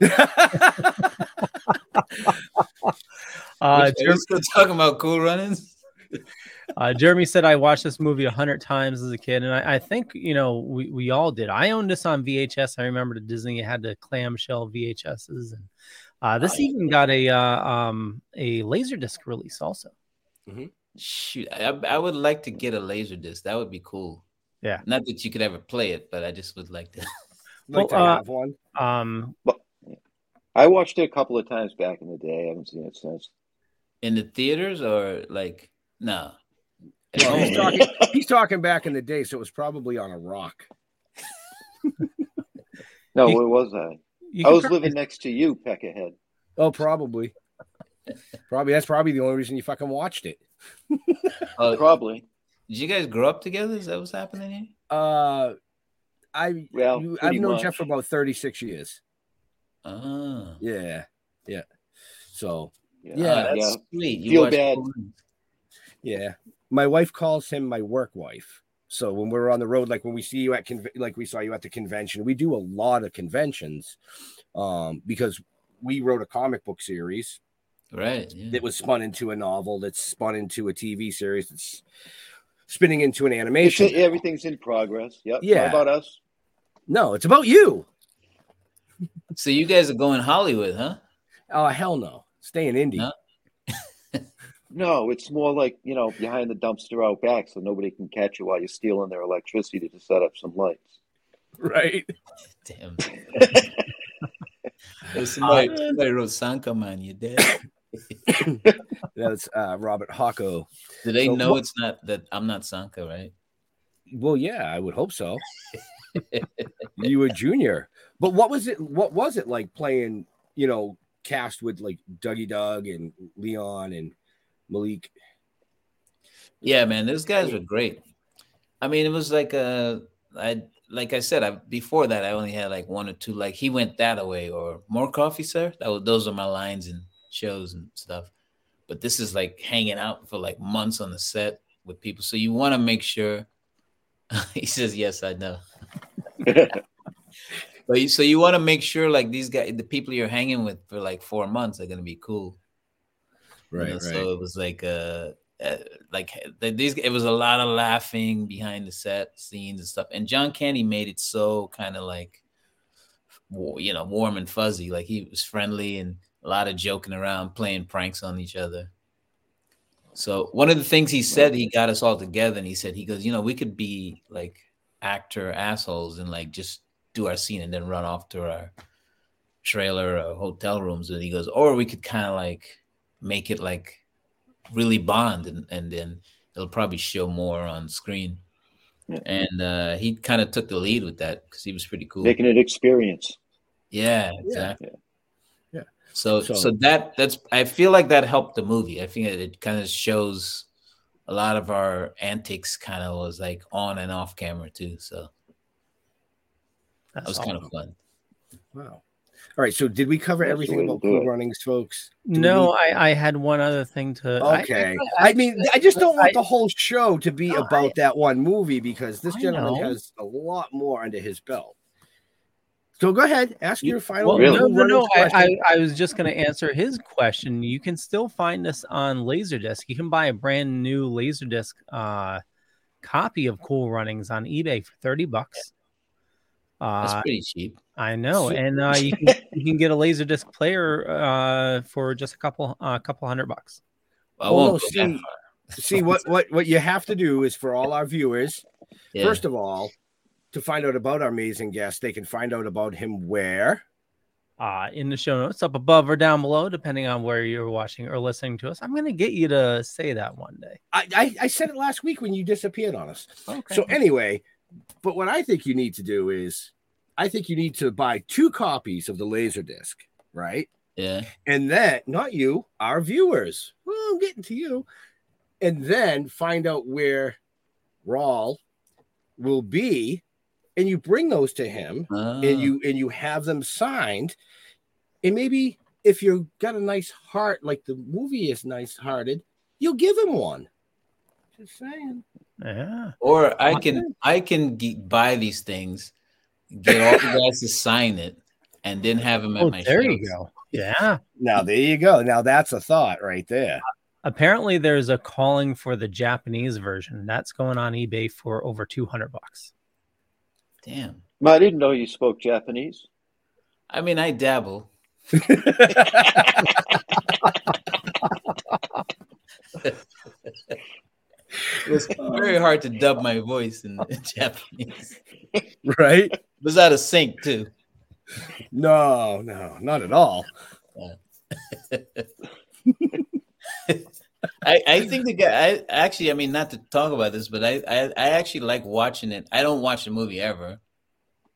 S7: uh,
S10: Which- are we still talking about Cool Runnings?
S7: Uh, Jeremy said I watched this movie a hundred times as a kid, and I, I think you know we, we all did. I owned this on VHS. I remember the Disney had the clamshell VHSs, and uh, this even got a uh, um, a laserdisc release also.
S10: Shoot, I, I would like to get a laser disc. That would be cool.
S7: Yeah.
S10: Not that you could ever play it, but I just would like to.
S9: Like to
S7: uh,
S9: have one.
S7: Um,
S8: I watched it a couple of times back in the day. I haven't seen it since.
S10: In the theaters or like no.
S9: Well, he's talking. He's talking back in the day, so it was probably on a rock.
S8: No,
S7: You-
S8: where was I? I was
S7: probably-
S8: living next to you, Peckerhead.
S9: Oh, probably. Probably that's probably the only reason you fucking watched it.
S10: Oh,
S8: Probably.
S10: did you guys grow up together? Is that what's happening here?
S9: Uh, I
S8: Well,
S9: you, I've known
S8: much.
S9: Jeff for about thirty six years.
S10: Oh,
S9: Yeah, yeah. So
S8: Yeah,
S9: Yeah,
S10: that's
S8: yeah.
S10: sweet. You
S8: Feel bad.
S10: Cool Runnings.
S9: yeah, my wife calls him my work wife. So when we're on the road, like when we see you at conv- like we saw you at the convention, we do a lot of conventions, um, because we wrote a comic book series
S10: Right. Yeah.
S9: that was spun into a novel that's spun into a TV series that's spinning into an
S8: It's,
S9: animation.
S8: everything's in progress. Yep.
S9: Yeah.
S8: How about us?
S9: No, it's about you.
S10: So you guys are going Hollywood, huh?
S9: Oh hell no, stay in Indy.
S10: No?
S8: No, it's more like, you know, behind the dumpster out back so nobody can catch you while you're stealing their electricity to set up some lights.
S9: Right.
S10: Damn. Hey, somebody, somebody wrote Sanka Man, you dead.
S9: That's uh, Robert Hocko.
S10: Do they
S9: So
S10: know
S9: what-
S10: it's not that I'm not Sanka, right?
S9: Well, yeah, I would hope so. you were junior, but what was it? What was it like playing? You know, cast with like Dougie Doug and Leon and Malik.
S10: Yeah, man, those guys were great. I mean, it was like uh I like I said, I before that I only had like one or two. Like he went that away or more coffee, sir. That was those are my lines and shows and stuff. But this is like hanging out for like months on the set with people. So you want to make sure. he says, "Yes, I know." But you, so you want to make sure like these guys, the people you're hanging with for like four months are gonna be cool. You know, So it was like uh, uh like the- these it was a lot of laughing behind the set scenes and stuff. And John Candy made it so kind of like you know, warm and fuzzy. Like he was friendly and a lot of joking around, playing pranks on each other. So one of the things he said, he got us all together and he said, he goes, you know, we could be like actor assholes and like just do our scene and then run off to our trailer or hotel rooms. And he goes, or we could kind of like make it like really bond and, and then it'll probably show more on screen.
S8: Yeah.
S10: And uh, he kind of took the lead with that because he was pretty cool.
S8: Making it experience.
S10: Yeah, exactly.
S9: Yeah.
S10: So,
S9: So-
S10: so that that's I feel like that helped the movie. I think it, it kind of shows a lot of our antics kind of was like on and off camera too. So that was kind of fun.
S9: Wow. All right. So did we cover
S8: That's
S9: everything about
S8: do
S9: cool runnings, folks? Do
S7: No,
S9: need-
S7: I, I had one other thing to. I-
S9: Okay. I, mean, I just don't want
S7: I-
S9: the whole show to be
S7: No,
S9: about that one movie because this gentleman has a lot more under his belt. So go ahead, ask your final.
S7: Well,
S8: Really?
S7: no, no, no. I, I,
S9: question.
S7: I was just going to answer his question. You can still find us on Laserdisc. You can buy a brand new Laserdisc uh, copy of Cool Runnings on eBay for thirty bucks.
S10: That's
S7: Uh,
S10: pretty cheap.
S7: I know,
S9: So-
S7: and uh, you can you can get a Laserdisc player uh, for just a couple a couple hundred bucks.
S10: I
S9: Oh,
S10: won't
S9: no,
S10: go
S9: see. See what what what you have to do is for all our viewers.
S10: Yeah.
S9: First of all, to find out about our amazing guest, they can find out about him where.
S7: uh, in the show notes up above or down below, depending on where you're watching or listening to us. I'm going to get you to say that one day.
S9: I, I I said it last week when you disappeared on us.
S7: Okay.
S9: So anyway, but what I think you need to do is, I think you need to buy two copies of the laser disc, right?
S10: yeah.
S9: And then not you, our viewers. Well, I'm getting to you, and then find out where Rawle will be, and you bring those to him,
S10: Ah.
S9: and you and you have them signed, and maybe if you've got a nice heart like the movie is nice hearted, you'll give him one. Just saying.
S7: yeah.
S10: Or I can I can ge- buy these things, get all the guys to sign it, and then have them at
S7: Oh,
S10: my
S7: there
S10: shows.
S7: you go. Yeah.
S9: Now there you go. Now that's a thought right there.
S7: Apparently, there's a calling for the Japanese version. That's going on eBay for over 200 bucks.
S10: Damn.
S8: I didn't know you spoke Japanese.
S10: I mean, I dabble. it's very hard to dub my voice in Japanese.
S9: Right?
S10: It was out of sync too.
S9: No, no, not at all.
S10: I, I think the guy I actually I mean not to talk about this, but I I, I actually like watching it. I don't watch the movie ever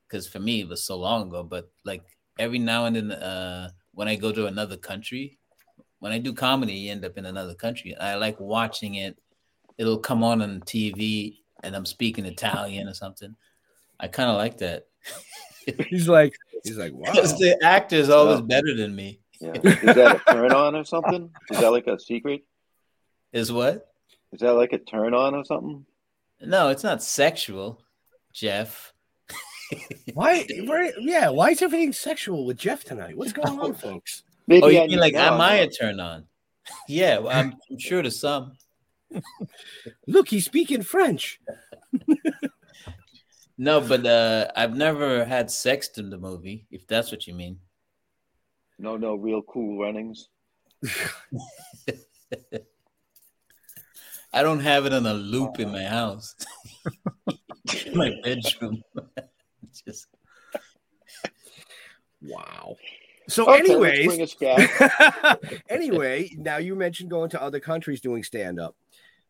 S10: because for me it was so long ago, but like every now and then uh when I go to another country, when I do comedy, you end up in another country. I like watching it. It'll come on on TV and I'm speaking Italian or something. I kind of like that.
S9: He's like, he's like, wow.
S10: Because the actor's always
S8: Yeah.
S10: better than me.
S8: Yeah. Is that a turn on or something? Is that like a secret?
S10: Is what?
S8: Is that like a turn on or something?
S10: No, it's not sexual, Jeff.
S9: Why? Why? Yeah. Why is everything sexual with Jeff tonight? What's going on, folks?
S8: Maybe
S10: oh, you
S8: I
S10: mean like
S8: to
S10: am. I a turn on? Yeah, well, I'm, I'm sure to some.
S9: Look, he's speaking French.
S10: No, but uh, I've never had sex in the movie, if that's what you mean.
S8: No, no, real cool runnings.
S10: I don't have it on a loop in uh. my house, my bedroom. Just
S9: Wow. So,
S8: Okay,
S9: anyways,
S8: bring us back.
S9: anyway, now you mentioned going to other countries doing stand up.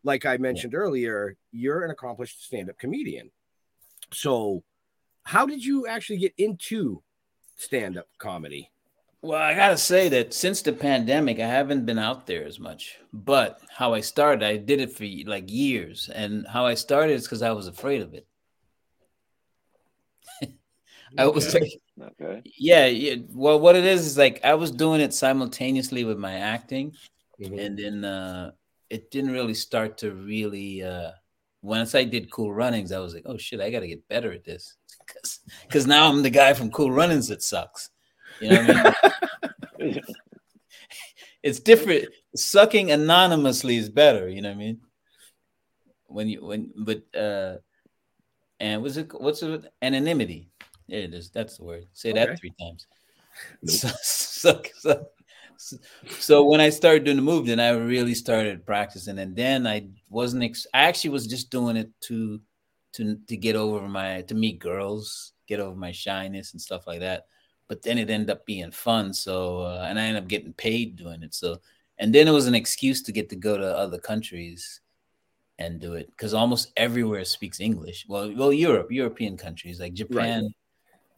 S9: Like I mentioned earlier, you're an accomplished stand up comedian. So, how did you actually get into stand up comedy?
S10: Well, I gotta say that since the pandemic, I haven't been out there as much. But how I started, I did it for like years, and how I started is because I was afraid of it. I was
S8: Okay.
S10: like,
S8: Okay.
S10: yeah, yeah. Well, what it is is like I was doing it simultaneously with my acting, and then uh, it didn't really start to really. Uh, once I did Cool Runnings, I was like, oh shit, I got to get better at this because now I'm the guy from Cool Runnings that sucks. You know what I mean? it's different. Sucking anonymously is better. You know what I mean? When you when but uh, and what's it? What's it? Anonymity. There it is. That's the word. Say
S9: Okay.
S10: that three times. So, so, so, so when I started doing the move, then I really started practicing, and then I wasn't. Ex- I actually was just doing it to, to to get over my to meet girls, get over my shyness and stuff like that. But then it ended up being fun. So uh, and I ended up getting paid doing it. So and then it was an excuse to get to go to other countries and do it because almost everywhere speaks English. Well, well, Europe, European countries like Japan,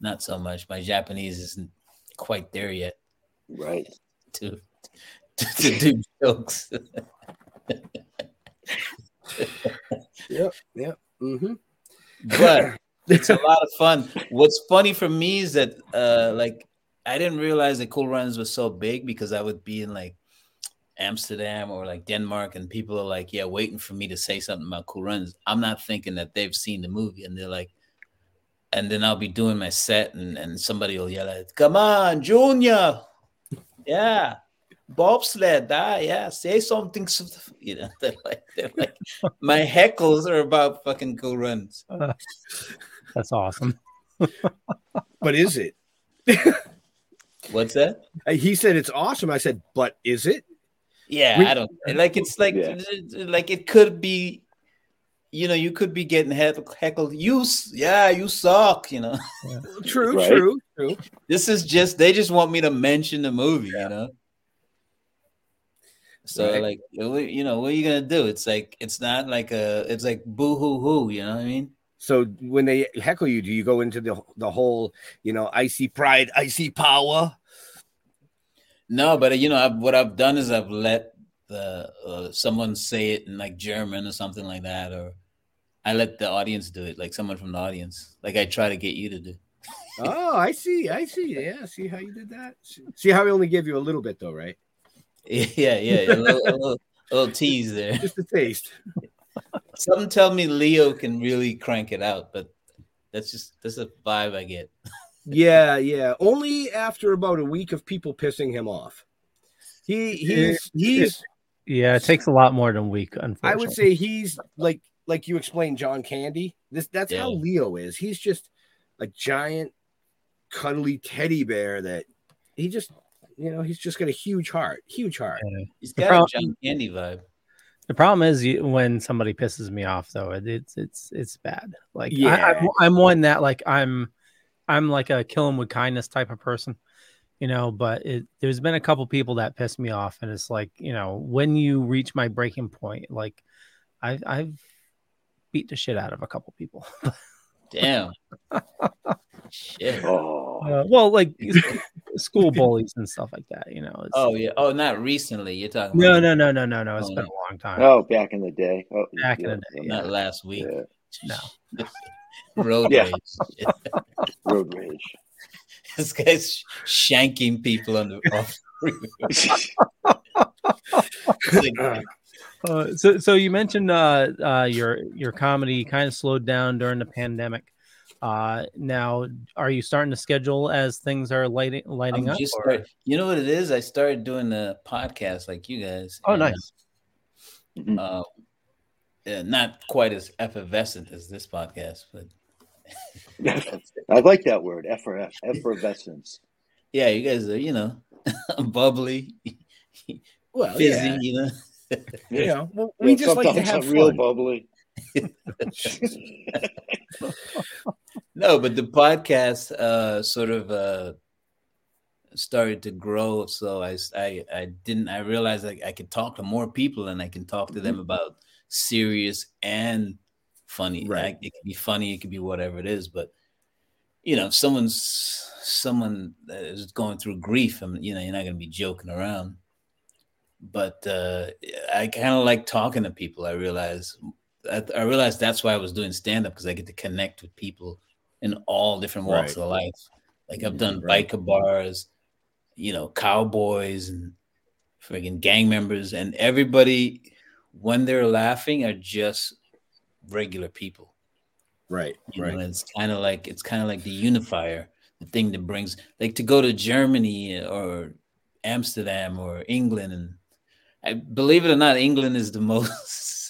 S10: not so much. My Japanese isn't quite there yet
S8: Right.
S10: to to, to do jokes.
S9: Yep. Yep. Mm-hmm.
S10: but it's a lot of fun. What's funny for me is that uh like I didn't realize that Cool Runs was so big because I would be in like Amsterdam or like Denmark and people are like, yeah, waiting for me to say something about Cool Runs. I'm not thinking that they've seen the movie and they're like, and then I'll be doing my set and, and somebody will yell at, come on, Junior. Yeah. Bobsled, ah, yeah, say something. You know, they're like, they're like, my heckles are about fucking cool runs.
S7: That's awesome.
S9: But is it?
S10: What's that?
S9: Uh, He said it's awesome. I said, but is it?
S10: Yeah,
S9: We-
S10: I don't like. It's like
S8: Yeah.
S10: like it could be. You know, you could be getting heck- heckled. You, yeah, you suck. You know,
S9: True,
S8: Right.
S9: true, true.
S10: this is just they just want me to mention the movie. You know. So
S9: Right.
S10: like you know what are you gonna do? It's like it's not like a it's like boo hoo hoo. You know what I mean?
S9: So when they heckle you, do you go into the the whole, you know, I see pride, I see power?
S10: No, but you know I've, what I've done is I've let the uh, someone say it in like German or something like that, or I let the audience do it, like someone from the audience. Like I try to get you to do.
S9: Oh, I see, I see. Yeah, see how you did that. See how I only gave you a little bit though, right?
S10: Yeah, yeah, a little, a little, a little tease there.
S9: Just a taste.
S10: Something tell me Leo can really crank it out, but that's just that's a vibe I get.
S9: Yeah, yeah. Only after about a week of people pissing him off. He he's he's
S7: Yeah, it takes a lot more than a week. Unfortunately,
S9: I would say he's like like you explained, John Candy. This that's how Leo is. He's just a giant, cuddly teddy bear that he just you know he's just got a huge heart, huge heart.
S10: He's got
S7: prob-
S10: a John Candy vibe.
S7: The problem is you, when somebody pisses me off, though, it, it's it's it's bad. Like I,
S9: Yeah.
S7: I'm, I'm one that like I'm I'm like a kill them with kindness type of person, you know. But it, there's been a couple people that piss me off, and it's like you know when you reach my breaking point, like I, I've beat the shit out of a couple people.
S10: Damn. Shit.
S8: Oh,
S7: Uh, well, like school bullies and stuff like that, you know. It's,
S10: Oh yeah. Oh, not recently. You're talking.
S7: no,
S10: about,
S7: no, no, no, no, no. It's been a long time.
S8: oh, back in the day. Oh,
S7: Back in the day,
S8: yeah,
S10: Not last week.
S8: yeah.
S7: No.
S10: Road rage.
S8: Road rage.
S10: this guy's shanking people on the off. Like,
S7: Uh, so, so you mentioned uh, uh, your your comedy kind of slowed down during the pandemic. Uh, now, are you starting to schedule as things are lighting lighting
S10: I'm
S7: up?
S10: just start- you know what it is? I started doing the podcast like you guys.
S7: Oh,
S10: and,
S7: nice.
S10: Uh, not quite as effervescent as this podcast, but
S8: I like that word, effer- effervescence.
S10: yeah, you guys are, you know, bubbly,
S9: Well,
S10: fizzy,
S9: yeah.
S10: you know.
S9: You know, well, we just like to have
S8: I'm real bubbly.
S10: No, but the podcast uh sort of uh started to grow. So I I, I didn't I realized like I could talk to more people and I can talk to them about serious and funny.
S9: Right.
S10: Like, it could be funny, it could be whatever it is, but you know, if someone's someone that is going through grief, I mean, you know, you're not gonna be joking around. But uh I kind of like talking to people. I realize I, I realized that's why I was doing stand up because I get to connect with people in all different walks
S9: Right.
S10: of life. Like I've mm-hmm. done
S9: Right.
S10: biker bars, you know, cowboys and friggin' gang members, and everybody when they're laughing are just regular people.
S9: Right,
S10: You
S9: right.
S10: know, it's kind of like it's kind of like the unifier, the thing that brings like to go to Germany or Amsterdam or England, and I believe it or not, England is the most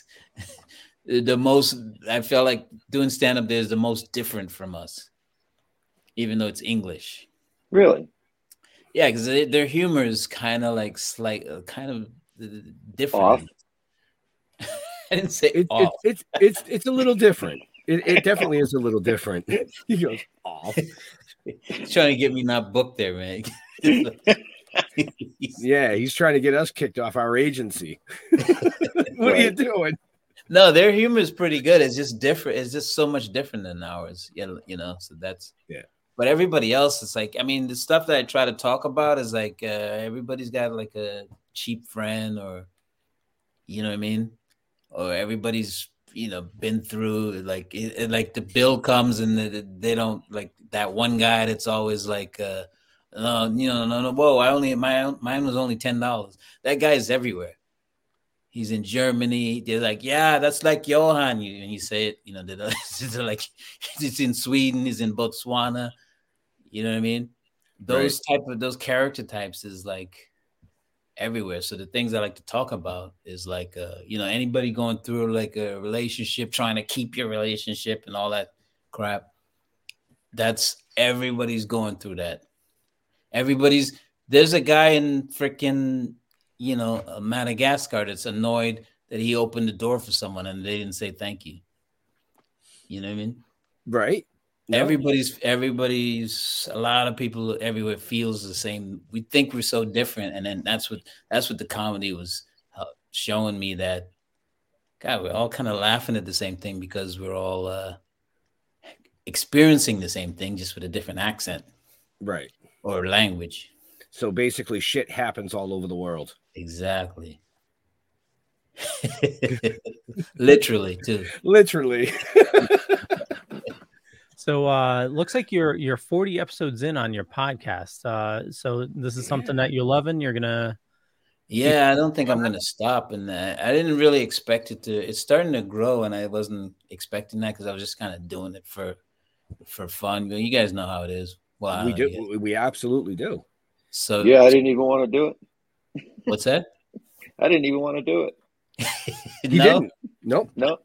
S10: the most. I felt like doing stand up there is the most different from us, even though it's English.
S8: Really?
S10: Yeah, because their humor is kind of like slight, uh, kind of uh, different.
S8: Off?
S10: I didn't say
S9: It,
S10: off.
S9: it, it's it's it's a little different. It, it definitely is a little different. He goes off.
S10: He's trying to get me not booked there, man.
S9: Yeah, he's trying to get us kicked off our agency. what are you doing?
S10: No, their humor is pretty good. It's just different. It's just so much different than ours. You you know, so that's
S9: Yeah.
S10: But everybody else, it's like I mean, the stuff that I try to talk about is like uh, everybody's got like a cheap friend, or you know what I mean, or everybody's you know been through like it, it- like the bill comes and they, they don't like that one guy that's always like. uh no, you know, no, no. Whoa! I only my mine was only ten dollars. That guy is everywhere. He's in Germany. They're like, yeah, that's like Johan. And you say it, you know, they're, they're like, it's in Sweden. He's in Botswana. You know what I mean? Those type of those character types is like everywhere. So the things I like to talk about is like, uh, you know, anybody going through like a relationship, trying to keep your relationship and all that crap. That's everybody's going through that. Everybody's there's a guy in freaking you know uh, Madagascar that's annoyed that he opened the door for someone and they didn't say thank you. You know what I mean?
S9: Right. No.
S10: Everybody's everybody's a lot of people everywhere feels the same. We think we're so different, and then that's what that's what the comedy was uh, showing me that. God, we're all kind of laughing at the same thing because we're all uh, experiencing the same thing, just with a different accent
S9: Right.
S10: or language.
S9: So basically, shit happens all over the world.
S10: Exactly. Literally, too.
S9: Literally.
S7: So uh looks like you're you're 40 episodes in on your podcast. Uh so this is something that you're loving. You're gonna
S10: Yeah, I don't think I'm gonna stop. And uh, I didn't really expect it to. It's starting to grow, and I wasn't expecting that because I was just kind of doing it for for fun. But you guys know how it is. Well,
S9: we
S10: don't know,
S9: do.
S10: you guys-
S9: We absolutely do.
S10: So
S8: Yeah, I didn't even want to do it.
S10: What's that?
S8: I didn't even want to do it.
S9: He
S10: no,
S9: didn't. Nope.
S8: No.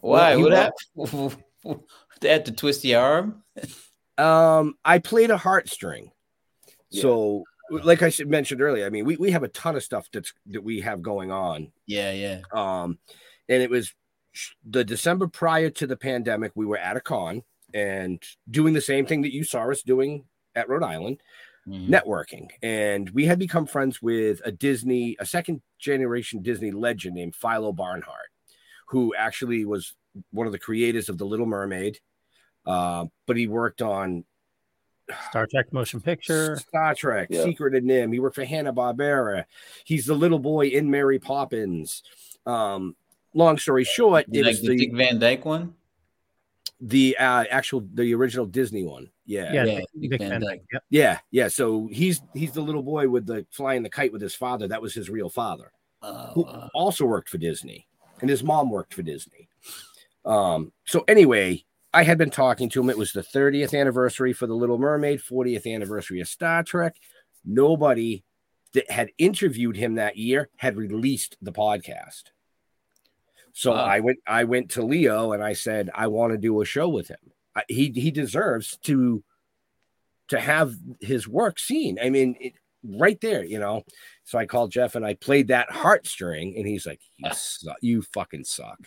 S10: why?
S9: Well, he
S10: what happened? they had to twist your arm.
S9: Um, I played a heartstring.
S8: Yeah.
S9: So, like I mentioned earlier, I mean, we, we have a ton of stuff that's that we have going on.
S10: Yeah, yeah.
S9: Um, and it was the December prior to the pandemic. We were at a con and doing the same thing that you saw us doing at Rhode Island,
S10: Mhm.
S9: networking. And we had become friends with a Disney, a second generation Disney legend named Philo Barnhart, who actually was one of the creators of The Little Mermaid. Uh, but he worked on
S7: Star Trek motion picture.
S9: Star Trek,
S8: Yeah.
S9: Secret of NIMH. He worked for Hanna Barbera. He's the little boy in Mary Poppins. Um, long story short, it
S10: like
S9: was
S10: the,
S9: the
S10: Dick Van Dyke one?
S9: the uh, actual the original Disney one. Yeah.
S7: Yeah,
S10: Yeah,
S7: Dick-
S10: Dick
S7: Dick
S10: Van
S7: Van
S10: Dyke.
S7: Dyke. Yep.
S9: yeah, yeah. So he's he's the little boy with the flying the kite with his father. That was his real father,
S10: Oh,
S9: who
S10: wow.
S9: also worked for Disney, and his mom worked for Disney. Um. So anyway, I had been talking to him. It was the 30th anniversary for the Little Mermaid, 40th anniversary of Star Trek. Nobody that had interviewed him that year had released the podcast. So
S10: Wow.
S9: I went I went to Leo and I said I want to do a show with him. I, he he deserves to to have his work seen. I mean, it, right there, you know. So I called Jeff and I played that heartstring, and he's like, "You suck. You fucking suck."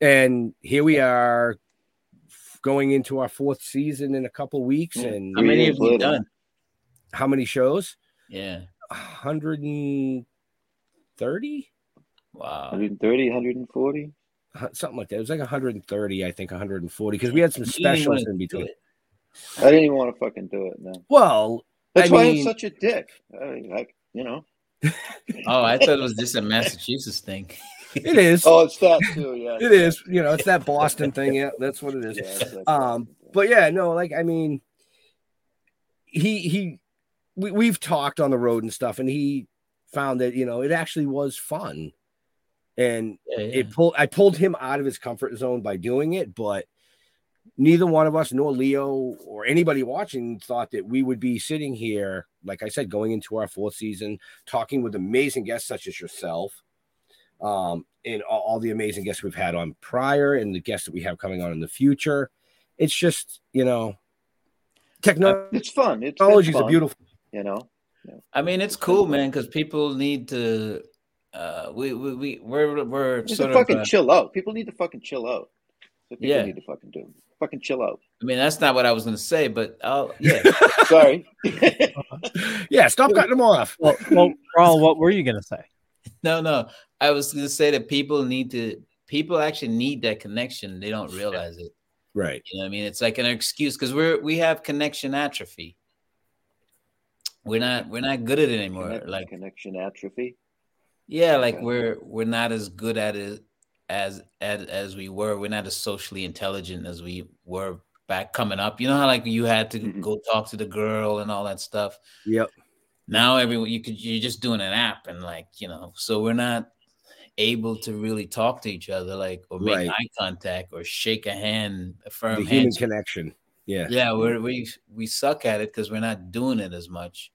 S9: And here we are, going into our fourth season in a couple weeks. And
S10: How many have
S8: years
S10: you done?
S9: how many shows?
S10: Yeah.
S9: hundred and thirty,
S10: Wow.
S8: 130, 140.
S9: Something like that. It was like 130, I think, 140, because we had some
S10: You
S9: specials in between.
S8: I didn't even want to fucking do it. No.
S9: Well,
S8: That's
S9: I
S8: why
S9: mean-
S8: I'm such a dick. I, I, you know.
S10: Oh, I thought it was just a Massachusetts thing.
S9: it is.
S8: Oh, it's that too. Yeah.
S9: It is. You know, it's that Boston thing. Yeah, that's what it is.
S8: Yeah, it's that
S9: Um, but yeah, no, like I mean, he he, we, we've talked on the road and stuff, and he found that you know it actually was fun, and
S10: Yeah, yeah.
S9: it pulled I pulled him out of his comfort zone by doing it, but neither one of us, nor Leo or anybody watching, thought that we would be sitting here, like I said, going into our fourth season, talking with amazing guests such as yourself, um, and all, all the amazing guests we've had on prior, and the guests that we have coming on in the future. It's just you know, technology
S8: It's fun. It's,
S9: is
S8: it's
S9: a beautiful.
S8: You know.
S10: I mean, it's cool, man, because people need to. Uh, we we we we're we're
S8: Just
S10: sort
S8: to fucking
S10: of. uh,
S8: chill out. People need to fucking chill out. That's what people
S10: Yeah.
S8: need to fucking do. Fucking chill out.
S10: I mean, that's not what I was gonna say, but I'll yeah.
S8: Sorry.
S9: Yeah, stop cutting them off.
S7: Well, well, Rawle, what were you gonna say?
S10: No, no. I was gonna say that people need to. People actually need that connection. They don't realize it.
S9: Right.
S10: You know, what I mean, it's like an excuse because we're we have connection atrophy. We're not we're not good at it anymore.
S8: Connect-
S10: Like
S8: connection atrophy.
S10: Yeah, like we're we're not as good at it as as as we were. We're not as socially intelligent as we were back coming up. You know how like you had to
S8: Mhm.
S10: go talk to the girl and all that stuff.
S9: Yep.
S10: Now everyone you could you're just doing an app and like you know so we're not able to really talk to each other like or make
S9: Right.
S10: eye contact or shake a hand a
S9: The
S10: firm
S9: human
S10: hand
S9: connection. Yeah.
S10: yeah we're, we we suck at it because we're not doing it as much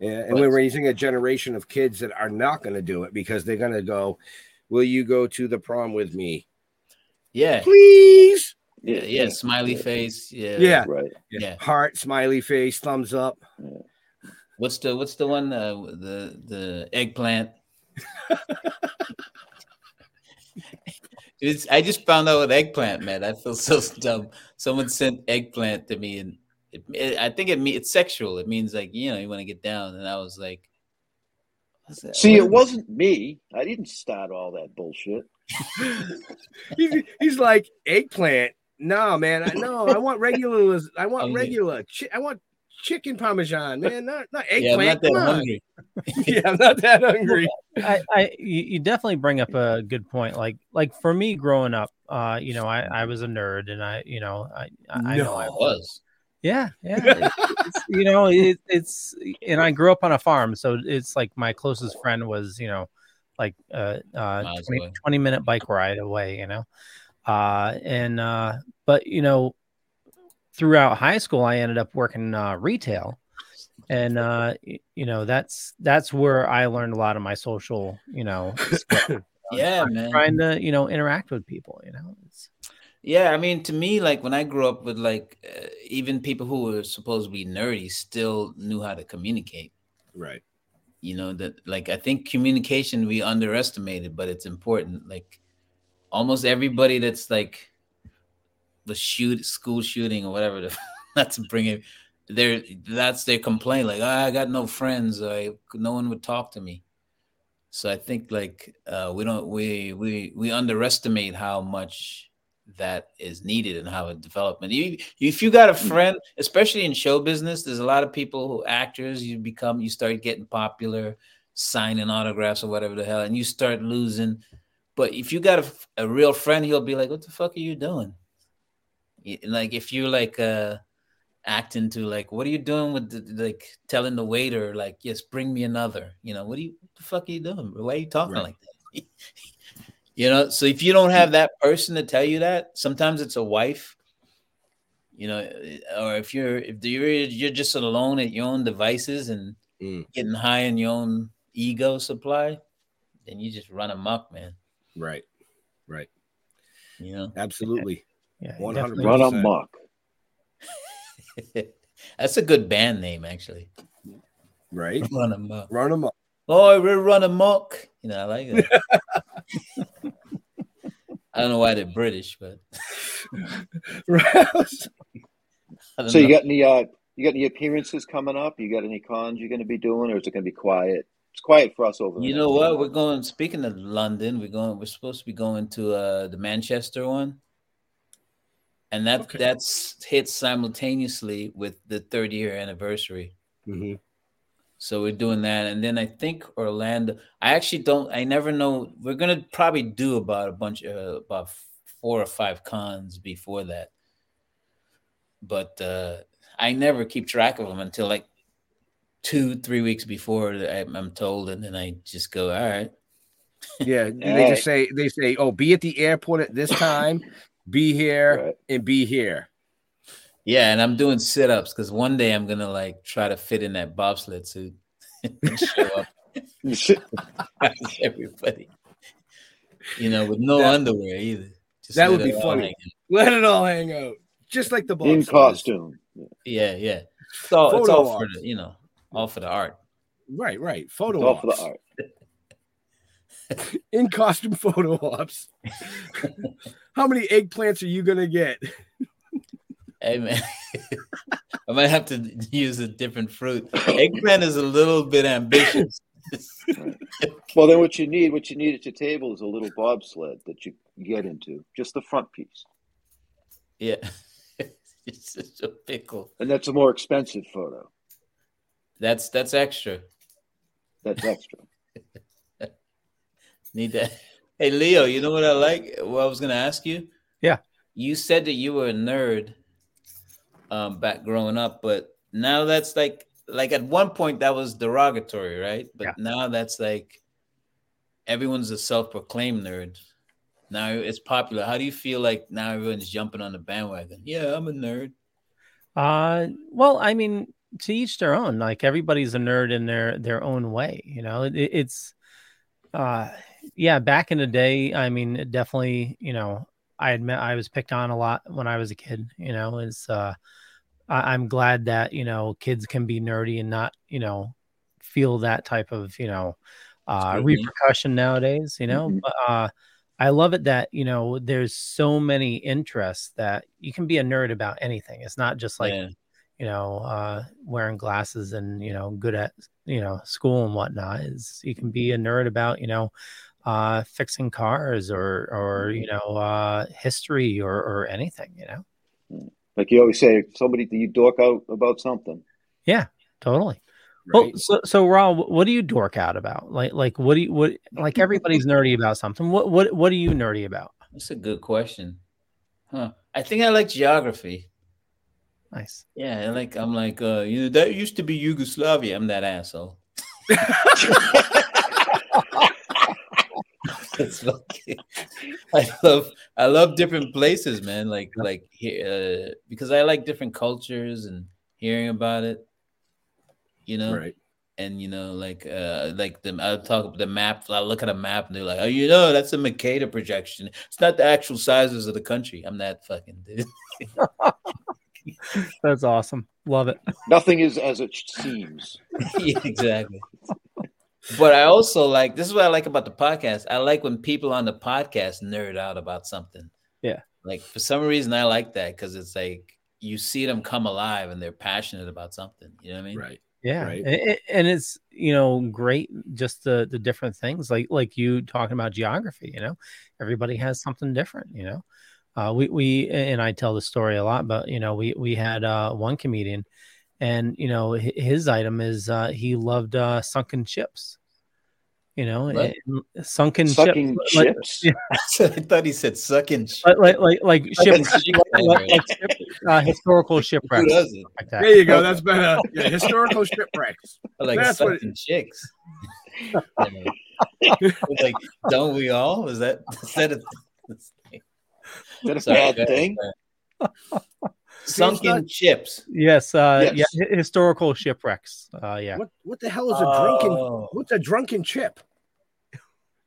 S9: Yeah, and
S10: But-
S9: we're raising a generation of kids that are not going to do it because they're going to go, "Will you go to the prom with me,
S10: yeah
S9: please?"
S10: yeah, yeah smiley face yeah
S9: Yeah.
S8: Right.
S10: yeah
S9: Heart, smiley face, thumbs up.
S10: what's the what's the one uh, the the eggplant it's, I just found out what eggplant meant. I feel so dumb. Someone sent eggplant to me, and it, it, I think it mean it's sexual. It means like you know you want to get down, and I was like, what's that?
S8: See,
S10: What
S8: it wasn't me. I didn't start all that bullshit.
S9: he's, he's like eggplant. No, man. I, no, I want regular. I want regular. Chi- I want chicken parmesan, man. Not not eggplant.
S10: Yeah, I'm
S9: eggplant.
S10: not that hungry.
S9: yeah, I'm not that hungry.
S7: I, I you, you definitely bring up a good point. Like like for me growing up, uh, you know, I, I was a nerd and I, you know, I I know I
S10: I was.
S7: Yeah, yeah. It- it's, you know, it, it's and I grew up on a farm, so it's like my closest friend was, you know, like uh, uh 20, 20 minute bike ride away, you know. Uh and uh but you know, throughout high school I ended up working uh retail and uh, you know that's that's where I learned a lot of my social, you know.
S10: Yeah,
S7: Trying-
S10: man.
S7: trying to you know interact with people. You know, it's,
S10: Yeah, I mean, to me, like when I grew up with like uh, even people who were supposed to be nerdy still knew how to communicate.
S9: Right.
S10: You know that, like I think communication we underestimated, but it's important. Like almost everybody that's like the shoot school shooting or whatever, the, not to bring it, their that's their complaint. Like "Ah, I got no friends, I no one would talk to me. So I think like uh, we don't we we we underestimate how much that is needed and how it development. You, if you got a friend, especially in show business, there's a lot of people who actors you become you start getting popular, signing autographs or whatever the hell, and you start losing. But if you got a, a real friend, he'll be like, "What the fuck are you doing?" Like if you're like uh acting to like, "What are you doing with the, like telling the waiter like, yes, bring me another." You know, what do you what the fuck are you doing? Why are you talking
S9: Right.
S10: like that? you know, so if you don't have that person to tell you that, sometimes it's a wife. You know, or if you're if you're you're just alone at your own devices and
S9: Mm.
S10: getting high in your own ego supply, then you just run amok, man.
S9: Right. Right.
S10: You know,
S9: Absolutely.
S7: yeah, you
S9: One
S7: definitely-
S9: hundred
S8: Run amok.
S10: that's a good band name, actually.
S9: Right.
S10: Run amok.
S9: Run amok.
S10: Oh, we're run amok. You know, I like that. I don't know why they're British, but I don't
S8: So you
S10: know.
S8: got any uh you got any appearances coming up? You got any cons you're going to be doing, or is it going to be quiet? It's quiet for us over.
S10: You
S8: next
S10: know what? We're going. Speaking of London, we're going. We're supposed to be going to uh the Manchester one, and that
S9: Okay.
S10: that's hit simultaneously with the third year anniversary.
S9: hmm
S10: So we're doing that, and then I think Orlando. I actually don't. I never know. We're gonna probably do about a bunch of about four or five cons before that, but uh I never keep track of them until like two, three weeks before I'm I'm told, and then I just go, all right.
S9: Yeah. They
S8: Alright.
S9: just say they say, oh, be at the airport at this time, be here,
S8: Right.
S9: and be here.
S10: Yeah, and I'm doing sit ups because one day I'm gonna like try to fit in that bobsled suit and show up everybody. You know, with no
S9: That-
S10: underwear either. Just
S9: that would be funny.
S10: hang out.
S9: Let it all hang out, just like the
S8: bobsled.
S9: in
S8: costume.
S10: Yeah, yeah. It's all, it's
S9: Photo
S10: all for the, you know, all for the art.
S9: Right, right. Photo
S8: It's all for the art.
S9: in costume photo ops. How many eggplants are you gonna get?
S10: Hey man, I might have to use a different fruit. Eggplant is a little bit ambitious.
S8: Well, then what you need, what you need at your table is a little bobsled that you get into, just the front piece,
S10: yeah, it's just a pickle.
S8: and that's a more expensive photo.
S10: That's that's extra.
S8: That's extra.
S10: Need that. Hey Leo, you know what I like? What I was gonna ask you?
S7: Yeah.
S10: You said that you were a nerd um back growing up, but now that's like like at one point that was derogatory, right? But
S7: Yeah.
S10: now that's like everyone's a self-proclaimed nerd. Now it's popular. How do you feel like now everyone's jumping on the bandwagon? Yeah, I'm a nerd.
S7: Uh, well, I mean, to each their own. Like everybody's a nerd in their their own way. You know, it, it's, uh, yeah. Back in the day, I mean, it definitely, you know, I admit I was picked on a lot when I was a kid. You know, it's, uh, I, I'm glad that you know kids can be nerdy and not, you know, feel that type of, you know, uh, repercussion nowadays. You know,
S8: Mhm.
S7: but, uh. I love it that you know there's so many interests that you can be a nerd about anything. It's not just like
S10: yeah.
S7: you know, uh, wearing glasses and you know, good at you know school and whatnot. Is you can be a nerd about you know, uh, fixing cars or or you know, uh, history or or anything. You know,
S8: Like you always say, somebody do you dork out about something.
S7: Yeah, totally.
S9: Right?
S7: Well, so so Rawle, what do you dork out about? Like like what do you what like everybody's nerdy about something. What what what are you nerdy about?
S10: That's a good question. Huh. I think I like geography.
S7: Nice.
S10: Yeah, I like I'm like uh you know that used to be Yugoslavia. I'm that asshole. It's okay. I love I love different places, man. Like like uh, because I like different cultures and hearing about it. you know,
S9: Right.
S10: and you know, like uh like the I'll talk about the map, I look at a map and they're like, Oh, you know, that's a Mercator projection. It's not the actual sizes of the country. I'm that fucking dude.
S7: That's awesome. Love it.
S8: Nothing is as it seems.
S10: yeah, exactly. But I also like this is what I like about the podcast. I like when people on the podcast nerd out about something.
S7: Yeah.
S10: Like for some reason I like that because it's like you see them come alive and they're passionate about something. You know what I mean?
S9: Right.
S7: Yeah,
S9: Right.
S7: a- a- and it's you know great just the the different things like like you talking about geography. You know, everybody has something different. You know, uh, we we and I tell the story a lot, but you know we we had uh, one comedian, and you know his item is uh, he loved uh, sunken ships. You know,
S10: What?
S7: and sunken
S8: Sucking
S7: ship, like- yeah,
S10: I thought he said sucking shit.
S7: like like like, like ship,
S10: shit.
S7: like, like ship, uh, historical shipwrecks.
S10: Who?
S7: Like that.
S9: There you go. That's better. Yeah, historical shipwrecks.
S10: I like
S9: That's what-
S10: sucking chicks. Like, don't we all? Is that is that a,
S8: Is that a
S10: Sorry,
S8: bad thing?
S10: Sunken
S9: not-
S10: chips?
S7: Yes, uh,
S8: Yes.
S7: yeah, hi- historical shipwrecks. Uh, yeah.
S9: What what the hell is a drunken
S10: Oh.
S9: what's a drunken chip?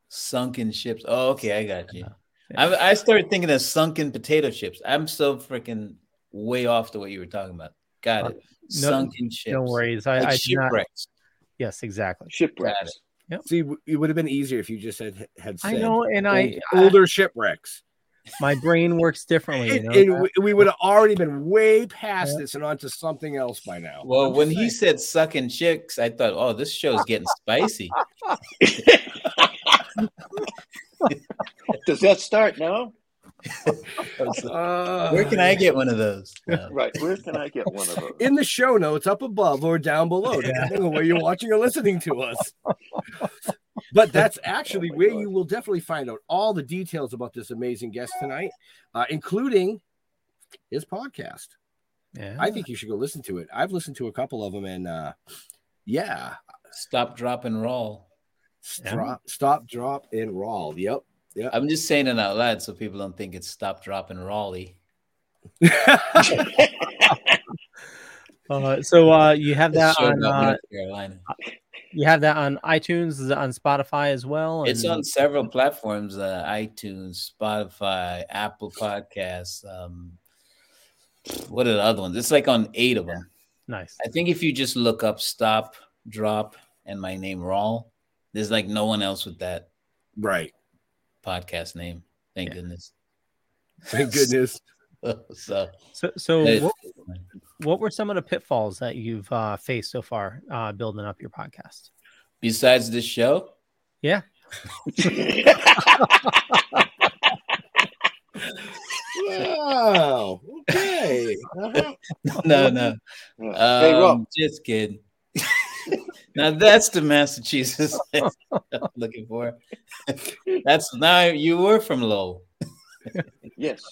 S10: Sunken ships. Oh, okay, I got you. I, I started thinking of sunken potato chips. I'm so freaking way off to what you were talking about. Got it.
S7: No-
S10: sunken chips.
S7: No worries. I,
S10: Like
S7: I do not-
S10: shipwrecks.
S7: Yes, exactly.
S8: Shipwrecks.
S9: See, it would have been easier if you just had had
S7: I know, and I,
S9: old- older shipwrecks.
S7: My brain works differently. You know?
S9: and we- uh, we would have already been way past this and onto something else by now.
S10: Well, when
S9: just
S10: he said sucking chicks, I thought, oh, this show's getting spicy.
S8: Does that start now?
S9: Uh,
S10: Where can I get one of those? No.
S8: Right. Where can I get one of those?
S9: in the show notes up above or down below, depending on where you're watching or listening to us. But that's actually
S8: Oh
S9: where
S8: God.
S9: you will definitely find out all the details about this amazing guest tonight, uh, including his podcast.
S7: yeah.
S9: I think you should go listen to it. I've listened to a couple of them, and uh, yeah,
S10: Stop, drop, and roll.
S9: stop, stop, drop, and roll. Yep.
S10: I'm just saying it out loud so people don't think it's stop, drop, and Raleigh.
S7: Uh, so uh, you have that on uh,
S10: North Carolina.
S7: you have that on iTunes, is it on Spotify as well.
S10: It's on several platforms: uh, iTunes, Spotify, Apple Podcasts. Um, what are the other ones? It's like on eight of them.
S7: nice.
S10: I think if you just look up "Stop, Drop" and my name Rawle, there's like no one else with that
S9: right.
S10: Podcast name. Thank
S7: Yeah.
S10: goodness.
S9: Thank goodness.
S10: so
S7: So so
S10: Hey.
S7: what, what were some of the pitfalls that you've uh, faced so far uh, building up your podcast?
S10: besides this show,
S7: Yeah.
S9: Wow. Okay. Uh-huh.
S10: no, no,
S8: Yeah. hey, Rob.
S10: um, just kidding. Now that's the Massachusetts I'm looking for. that's now you were from Lowell.
S8: Yes.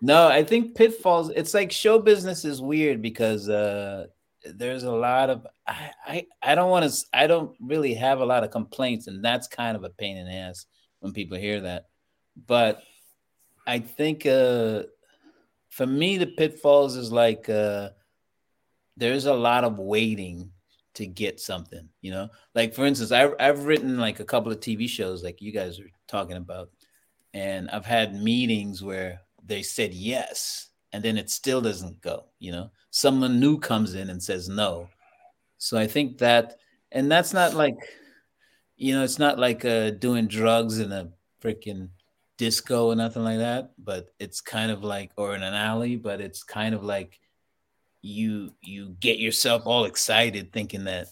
S10: No, I think pitfalls. It's like show business is weird because uh, there's a lot of I I, I don't want to I don't really have a lot of complaints, and that's kind of a pain in the ass when people hear that. But I think uh, for me, the pitfalls is like uh, there's a lot of waiting to get something. You know, like for instance, I've I've written like a couple of TV shows, like you guys are talking about, and I've had meetings where they said yes and then it still doesn't go you know someone new comes in and says no so i think that and that's not like you know it's not like uh doing drugs in a freaking disco or nothing like that but it's kind of like or in an alley but it's kind of like you you get yourself all excited thinking that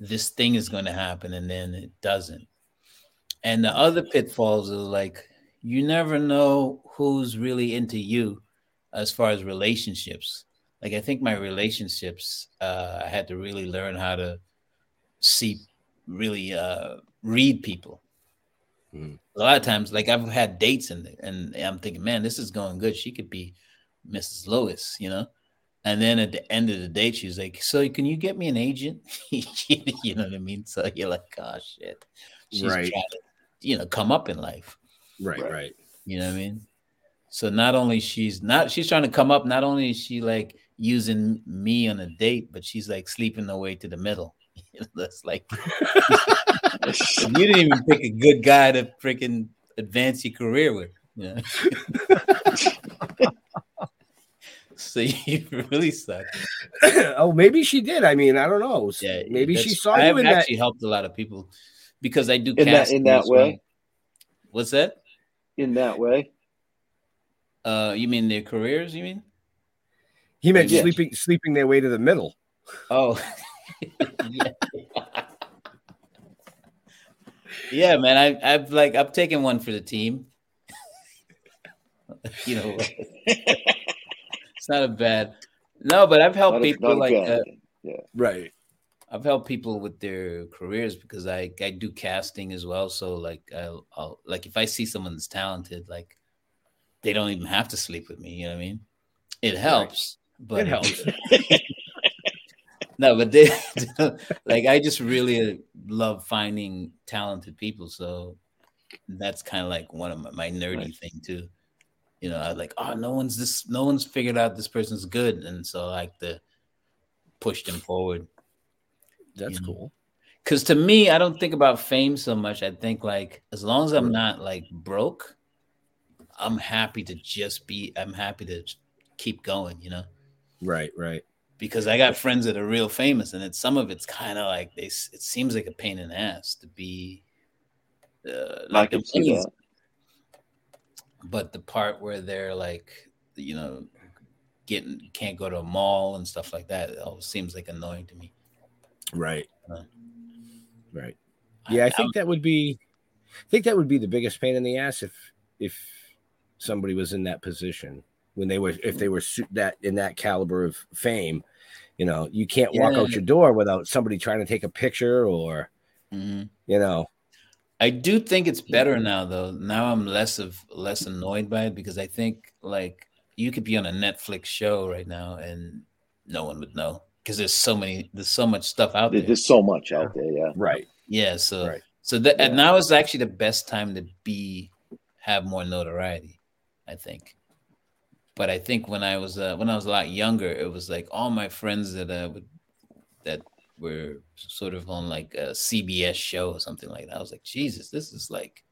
S10: this thing is going to happen and then it doesn't and the other pitfalls are like you never know who's really into you as far as relationships. Like I think my relationships, uh, I had to really learn how to see, really uh, read people.
S9: Mhm.
S10: A lot of times, like I've had dates and and I'm thinking, man, this is going good. She could be Mrs. Lewis, you know. And then at the end of the date, she's like, "So can you get me an agent?" you know what I mean? So you're like, "Oh shit," she's
S9: Right.
S10: trying to, you know, come up in life.
S9: Right, right.
S10: You know what I mean? So not only she's not she's trying to come up, not only is she like using me on a date, but she's like sleeping her way to the middle. That's like you didn't even pick a good guy to freaking advance your career with. Yeah. So you really suck.
S9: oh, maybe she did. I mean, I don't know.
S10: Yeah,
S9: maybe she saw
S10: I
S9: you
S10: have
S9: in that.
S10: actually helped a lot of people because I do
S8: In that- in that
S10: as well.
S8: way?
S10: What's that?
S8: In that way,
S10: Uh, you mean their careers? You mean?
S9: He meant
S10: Yes.
S9: sleeping sleeping their way to the middle.
S10: Oh, yeah. yeah, man. I, I've like I've taken one for the team. you know, it's not a bad. No, but I've helped
S8: Not
S10: people
S8: a
S10: like
S8: bad
S10: uh,
S8: yeah.
S9: Right.
S10: I've helped people with their careers because I I do casting as well. So like I'll, I'll like if I see someone that's talented, like they don't even have to sleep with me. You know what I mean? It helps, but
S9: It helps.
S10: no, but they like I just really love finding talented people. So that's kind of like one of my, my nerdy thing too. You know, I like, oh, no one's this, no one's figured out this person's good, and so I like to push them forward.
S9: That's cool.
S10: Because to me, I don't think about fame so much. I think like as long as I'm not like broke, I'm happy to just be. I'm happy to keep going. You know
S9: Right, right.
S10: because I got friends that are real famous, and it's some of it's kind of like they. It seems like a pain in the ass to be. Uh,
S8: I
S10: like
S8: can
S10: the
S8: see
S10: money's-
S8: that.
S10: But the part where they're like, you know, getting can't go to a mall and stuff like that, it always seems like annoying to me.
S9: Right.
S10: Uh,
S9: Right. Yeah, I think that would be I think that would be the biggest pain in the ass if if somebody was in that position when they were if they were that in that caliber of fame. You know, you can't walk out your door without somebody trying to take a picture or
S10: Mhm.
S9: you know.
S10: I do think it's better now though. Now I'm less of less annoyed by it because I think like you could be on a Netflix show right now and no one would know because there's so many there's so much stuff out
S8: There-
S10: there.
S8: There's so much out there. Yeah.
S9: Right.
S10: Yeah, so
S9: Right.
S10: so that and
S8: Yeah.
S10: now is actually the best time to be have more notoriety, I think. But I think when I was uh, when I was a lot younger, it was like all my friends that uh, would that were sort of on like a CBS show or something like that. I was like, Jesus, this is like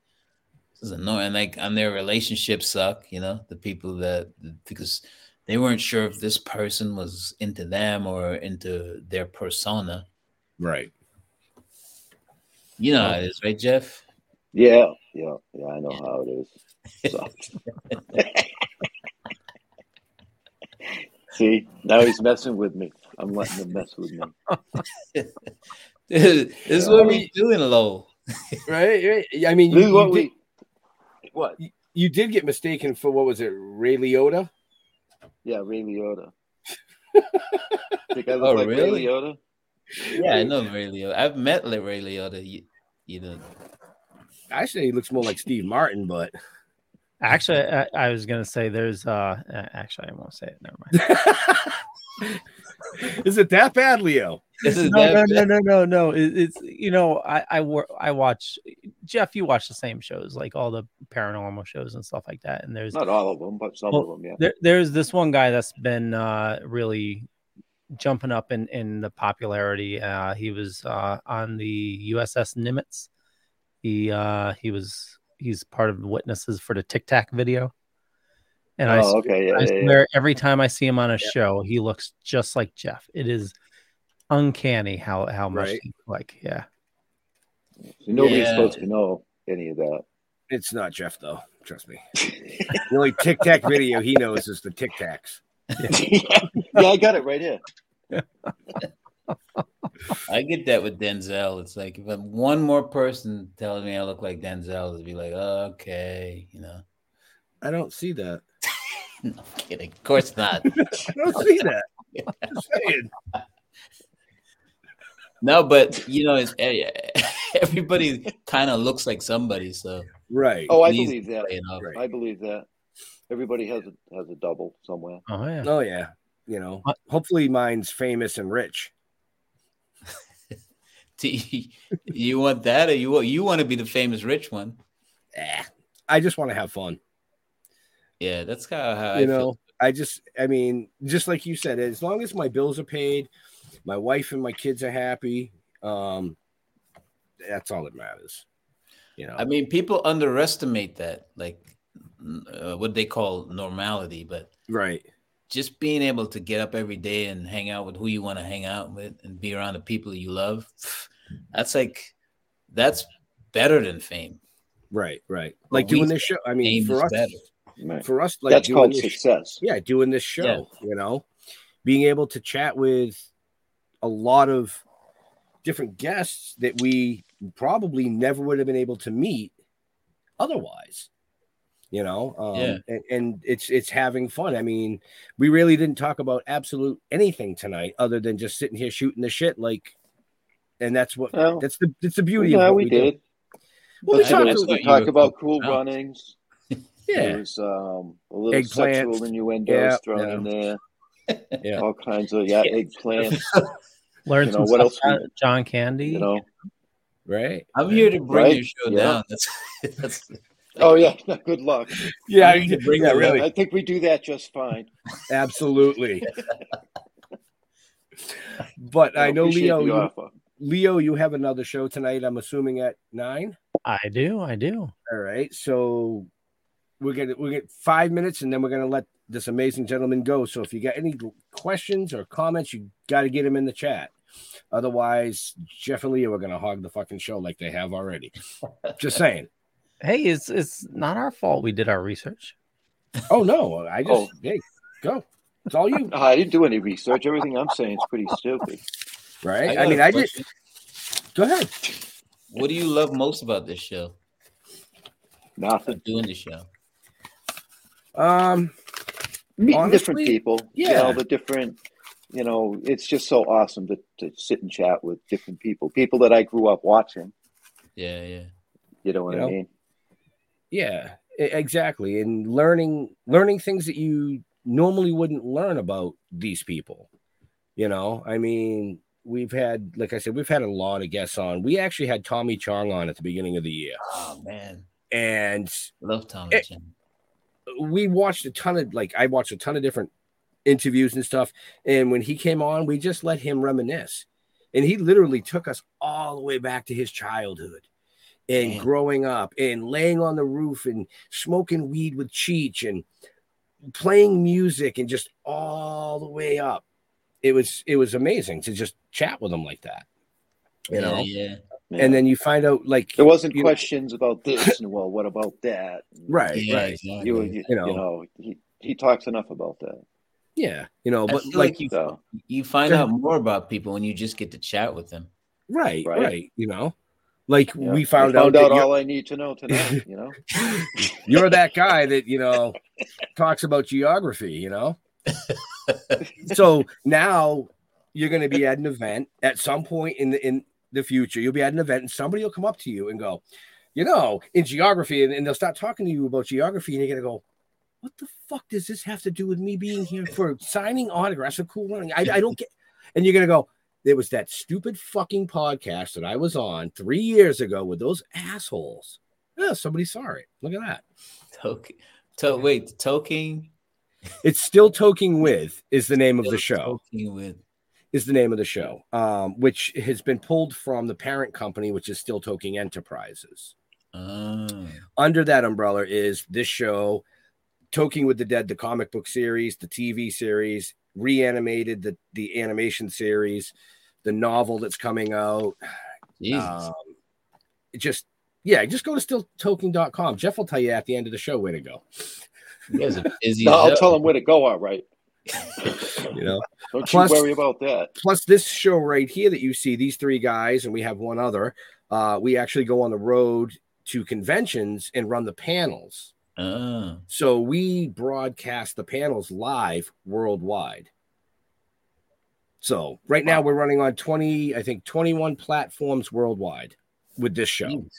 S10: this is annoying. Like, and their relationships suck. You know, the people that because they weren't sure if this person was into them or into their persona.
S9: Right.
S10: You know how it is, right, Jeff?
S8: Yeah. Yeah. Yeah. I know how it is. So. See, now he's messing with me. I'm letting him mess with me.
S10: this is what we doing, low.
S9: Right, right. I mean,
S8: This
S9: you,
S8: what
S9: you
S8: we.
S9: did,
S8: What?
S9: you did get mistaken for what was it, Ray Liotta?
S8: Yeah, Ray Liotta. Think I look
S10: Oh,
S8: like
S10: really?
S8: Ray Liotta?
S10: Yeah, I know Ray Liotta. I've met Le- Ray Liotta. You, you know,
S9: Actually, he looks more like Steve Martin, but
S7: Actually, I, I was gonna say there's uh, actually I won't say it. Never mind.
S9: is it that bad, Leo?
S10: this is
S7: no, no,
S10: that-
S7: no, no, no, no. It, it's you know I I wor- I watch Jeff. You watch the same shows like all the paranormal shows and stuff like that. And there's
S8: Not all of them, but some
S7: Well,
S8: of them. Yeah.
S7: there, there's this one guy that's been uh, really jumping up in, in the popularity. Uh, he was uh, on the USS Nimitz. He uh, he was he's part of the witnesses for the Tic Tac video. And I,
S8: Oh, okay, yeah,
S7: I
S8: yeah, yeah.
S7: swear every time I see him on a show, he looks just like Jeff. It is uncanny how how much
S9: Right.
S7: he, like yeah.
S8: Nobody's
S10: Yeah.
S8: supposed to know any of that.
S9: It's not Jeff, though. Trust me. the only Tic Tac video he knows is the Tic Tacs.
S8: yeah, I got it right here.
S10: I get that with Denzel. It's like if I'm one more person telling me I look like Denzel, it'd be like, okay, you know.
S9: I don't see that.
S10: No, I'm kidding. Of course not.
S9: Don't see that. Just saying.
S10: no, but you know, it's eh, everybody kind of looks like somebody. So
S9: Right.
S8: Oh, I believe that.
S10: playing off.
S8: I believe that. Everybody has a has a double somewhere.
S7: Oh yeah.
S9: Oh yeah. You know, hopefully mine's famous and rich.
S10: Do you want that, or you want you want to be the famous rich one?
S9: Eh, I just want to have fun.
S10: Yeah, that's kind of how I
S9: you
S10: feel.
S9: know, I just, I mean, just like you said, as long as my bills are paid, my wife and my kids are happy, um, that's all that matters. You know,
S10: I mean, people underestimate that, like uh, what they call normality, but
S9: right.
S10: Just being able to get up every day and hang out with who you want to hang out with and be around the people you love, that's like that's better than fame.
S9: Right, right. Like doing this show. I mean, for us,
S8: Right.
S9: for us, like
S8: That's
S9: doing
S8: called
S9: this-
S8: success.
S9: Yeah, doing this show, you know, being able to chat with a lot of different guests that we probably never would have been able to meet otherwise. You know, um,
S10: Yeah.
S9: and, and it's it's having fun. I mean, we really didn't talk about absolute anything tonight, other than just sitting here shooting the shit. Like, and that's what
S8: Well,
S9: that's the it's the beauty
S8: yeah,
S9: of what
S8: we
S9: we, do.
S8: did.
S9: Well,
S8: But
S9: we
S8: you know,
S9: talked
S8: we
S9: about-
S8: talk about
S10: cool.
S8: cool
S10: Wow.
S8: runnings.
S9: Yeah,
S8: There's um, a little
S9: Eggplant.
S8: sexual innuendos
S9: Yeah,
S8: thrown
S9: yeah.
S8: in there.
S9: Yeah.
S8: All kinds of yeah, eggplant.
S7: Learn
S8: You know, what else we-
S7: about John Candy.
S8: You know.
S9: right.
S10: I'm here to bring
S8: Right?
S10: your show
S8: Yeah.
S10: down. That's, that's
S8: Oh yeah, good luck.
S9: Yeah,
S10: I need to bring
S9: yeah, really.
S8: I think we do that just fine.
S9: Absolutely. but I know Leo. You,
S8: offer.
S9: Leo, you have another show tonight. I'm assuming at nine.
S7: I do, I do.
S9: All right. So we're gonna we get five minutes, and then we're gonna let this amazing gentleman go. So if you got any questions or comments, you got to get them in the chat. Otherwise, Jeff and Leo are gonna hog the fucking show like they have already. Just saying.
S7: Hey, it's it's not our fault. We did our research.
S9: Oh no, I just
S8: Oh.
S9: hey, go. It's all you,
S8: No, I didn't do any research. Everything I'm saying is pretty stupid.
S9: right? I,
S10: got
S9: mean, I did.
S10: question.
S9: Go ahead.
S10: What do you love most about this show?
S8: Nothing.
S10: About doing the show?
S9: Um,
S8: Meeting different
S9: Honestly,
S8: people. You
S9: yeah.
S8: know, the different you know, it's just so awesome to, to sit and chat with different people. People that I grew up watching.
S10: Yeah, yeah.
S8: You know what
S9: You
S8: I
S9: know?
S8: mean?
S9: Yeah, exactly. And learning learning things that you normally wouldn't learn about these people. You know, I mean, we've had, like I said, we've had a lot of guests on. We actually had Tommy Chong on at the beginning of the year,
S10: Oh man,
S9: and
S10: love Tommy
S9: Eh,
S10: Chong.
S9: We watched a ton of like I watched a ton of different interviews and stuff. And when he came on, we just let him reminisce. And he literally took us all the way back to his childhood and
S10: Damn.
S9: growing up and laying on the roof and smoking weed with Cheech and playing music and just all the way up. It was it was amazing to just chat with him like that. You know,
S10: yeah,
S8: Yeah.
S9: and then you find out like
S8: there wasn't
S9: you-
S8: questions about this and well, what about that?
S9: right,
S10: yeah,
S9: right.
S10: exactly.
S8: You, you,
S9: You know.
S8: you know, he, he talks enough about that.
S9: Yeah, you know,
S10: I
S9: but like
S10: like you
S8: So
S10: you find out more about people when you just get to chat with them.
S9: right, right,
S8: Right.
S9: you know, like
S8: yeah.
S9: we found,
S8: found
S9: out,
S8: out all I need to know tonight. You know,
S9: you're that guy that you know talks about geography you know so now you're going to be at an event at some point in the in the future you'll be at an event and somebody will come up to you and go you know in geography and, and they'll start talking to you about geography and you're to go what the fuck does this have to do with me being here for signing autographs or cool running I, I don't get and you're to go there was that stupid fucking podcast that I was on three years ago with those assholes. Yeah, somebody saw it. Look at that.
S10: Token, to, wait, toking
S9: It's still toking with is the name of the show.
S10: Toking with
S9: Is the name of the show, um, which has been pulled from the parent company, which is Still Toking Enterprises.
S10: oh,
S9: Under that umbrella is this show, Toking with the Dead, the comic book series, the TV series, reanimated the the animation series, the novel that's coming out. Um, just yeah, just go to stilltoking.com. Jeff will tell you at the end of the show where to go.
S10: you guys are busy.
S8: no, I'll tell him where to go. All right,
S9: You know.
S8: don't
S9: Plus-
S8: you worry about that.
S9: plus this show right here that you see these three guys and we have one other uh we actually go on the road to conventions and run the panels
S10: Oh,
S9: so we broadcast the panels live worldwide so right now we're running on 20 i think 21 platforms worldwide with this show
S10: jeez.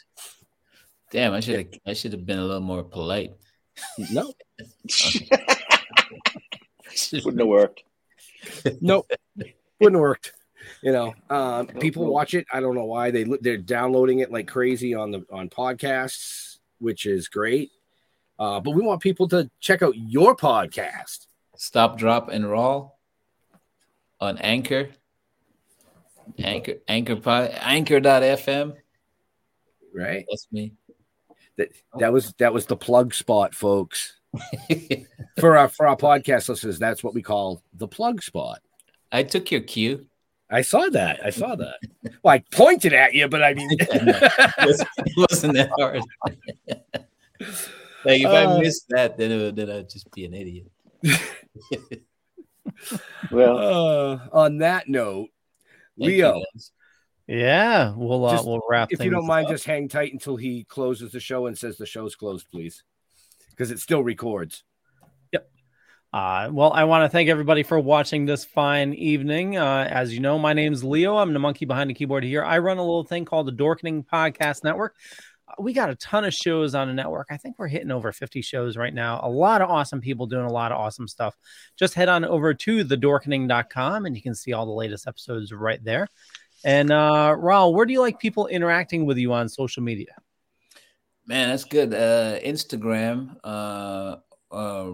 S10: damn! I should have. I should have been a little more polite.
S9: no
S8: Wouldn't have worked.
S9: nope wouldn't have worked you know um people watch it i don't know why they they're downloading it like crazy on the on podcasts which is great uh but we want people to check out your podcast
S10: Stop, Drop, and Roll on Anchor. Anchor, Anchor, pod, Anchor.fm.
S9: Right.
S10: That's me.
S9: That that was that was the plug spot, folks. for our for our podcast listeners, that's what we call the plug spot.
S10: I took your cue.
S9: I saw that. I saw that. Well, I pointed at you, but I mean,
S10: it wasn't that hard. like if I
S9: Uh,
S10: missed that, then it would, then I'd just be an idiot.
S8: Well,
S9: uh, on that note, Leo.
S7: Yeah, we'll uh,
S9: Just-
S7: we'll wrap.
S9: if you don't mind,
S7: up.
S9: just hang tight until he closes the show and says the show's closed, please, because it still records. Yep.
S7: Uh, well, I want to thank everybody for watching this fine evening. Uh, as you know, my name's Leo. I'm the monkey behind the keyboard here. I run a little thing called the Dorkening Podcast Network. Uh, We got a ton of shows on the network. I think we're hitting over 50 shows right now. A lot of awesome people doing a lot of awesome stuff. Just head on over to thedorkening.com and you can see all the latest episodes right there. And uh, Rawle, where do you like people interacting with you on social media?
S10: Man, that's good. Uh, Instagram, uh, uh,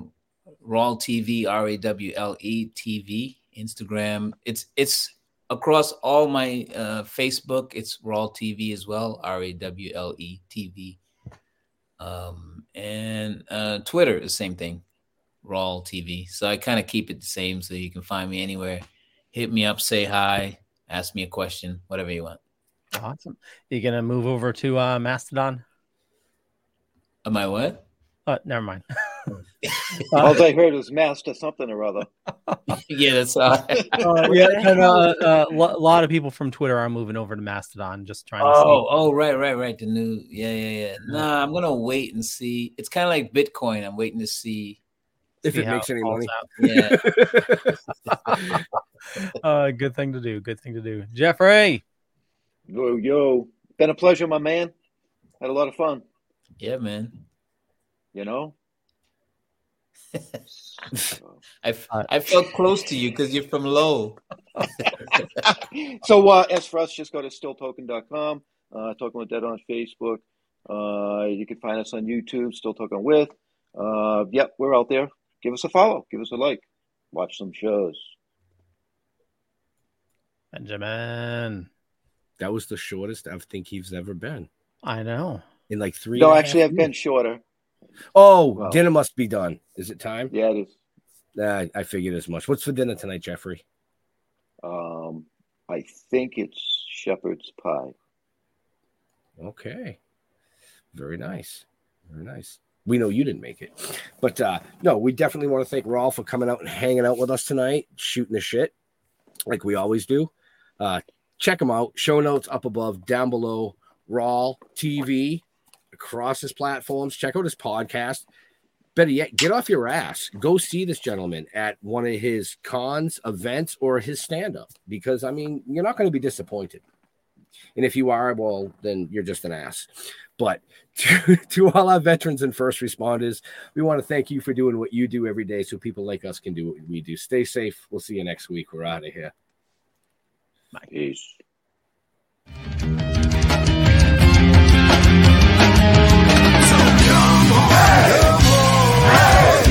S10: Rawle TV, R A W L E TV, Instagram. It's it's across all my uh, Facebook. It's Rawle TV as well, R A W L E TV. Um, and uh, Twitter, the same thing, Rawle TV. So I kind of keep it the same, so you can find me anywhere. Hit me up, say hi, ask me a question, whatever you want.
S7: Awesome. You gonna move over to uh, Mastodon?
S10: Am I what?
S7: Uh, never mind.
S8: all I heard was master something or other.
S10: yeah, that's all.
S7: Uh, yeah, and, uh, uh, a lot of people from Twitter are moving over to Mastodon, just trying to
S10: Oh,
S7: see.
S10: oh, right, right, right. The new, yeah, yeah, yeah. Nah, I'm gonna wait and see. It's kind of like Bitcoin. I'm waiting to see.
S9: If
S7: See
S9: it
S7: how
S9: makes any
S7: falls
S9: money.
S7: out.
S10: Yeah,
S7: Uh, good thing to do. Good thing to do. Jeffrey,
S8: Yo, yo, been a pleasure, my man. Had a lot of fun.
S10: Yeah, man.
S8: You know.
S10: I, I felt close to you because you're from Low.
S8: so uh, as for us, just go to stilltoking.com. Uh, Toking with Dead on Facebook. Uh, you can find us on YouTube, Still Toking With. Uh, yep, we're out there. Give us a follow. Give us a like. Watch some shows.
S7: Benjamin.
S9: That was the shortest I think he's ever been
S7: I know.
S9: In like three.
S8: No, actually, I've been shorter.
S9: Oh,
S8: Well.
S9: dinner must be done. Is it time?
S8: Yeah, it is.
S9: Nah, I figured as much. What's for dinner tonight, Jeffrey?
S8: Um, I think it's shepherd's pie.
S9: Okay. Very nice. Very nice. We know you didn't make it. But uh no, we definitely want to thank Rawle for coming out and hanging out with us tonight, shooting the shit like we always do. Uh check him out. Show notes up above, down below. Rawle TV across his platforms. Check out his podcast. Better yet, get off your ass. Go see this gentleman at one of his cons, events, or his stand-up because I mean, you're not going to be disappointed. And if you are, well, then you're just an ass. But to, to all our veterans and first responders, we want to thank you for doing what you do every day so people like us can do what we do. Stay safe. We'll see you next week. We're out of here.
S8: Peace.
S7: Bye.
S2: Hey!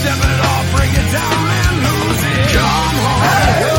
S2: Step it off, break it down and lose it. Come home. Hey!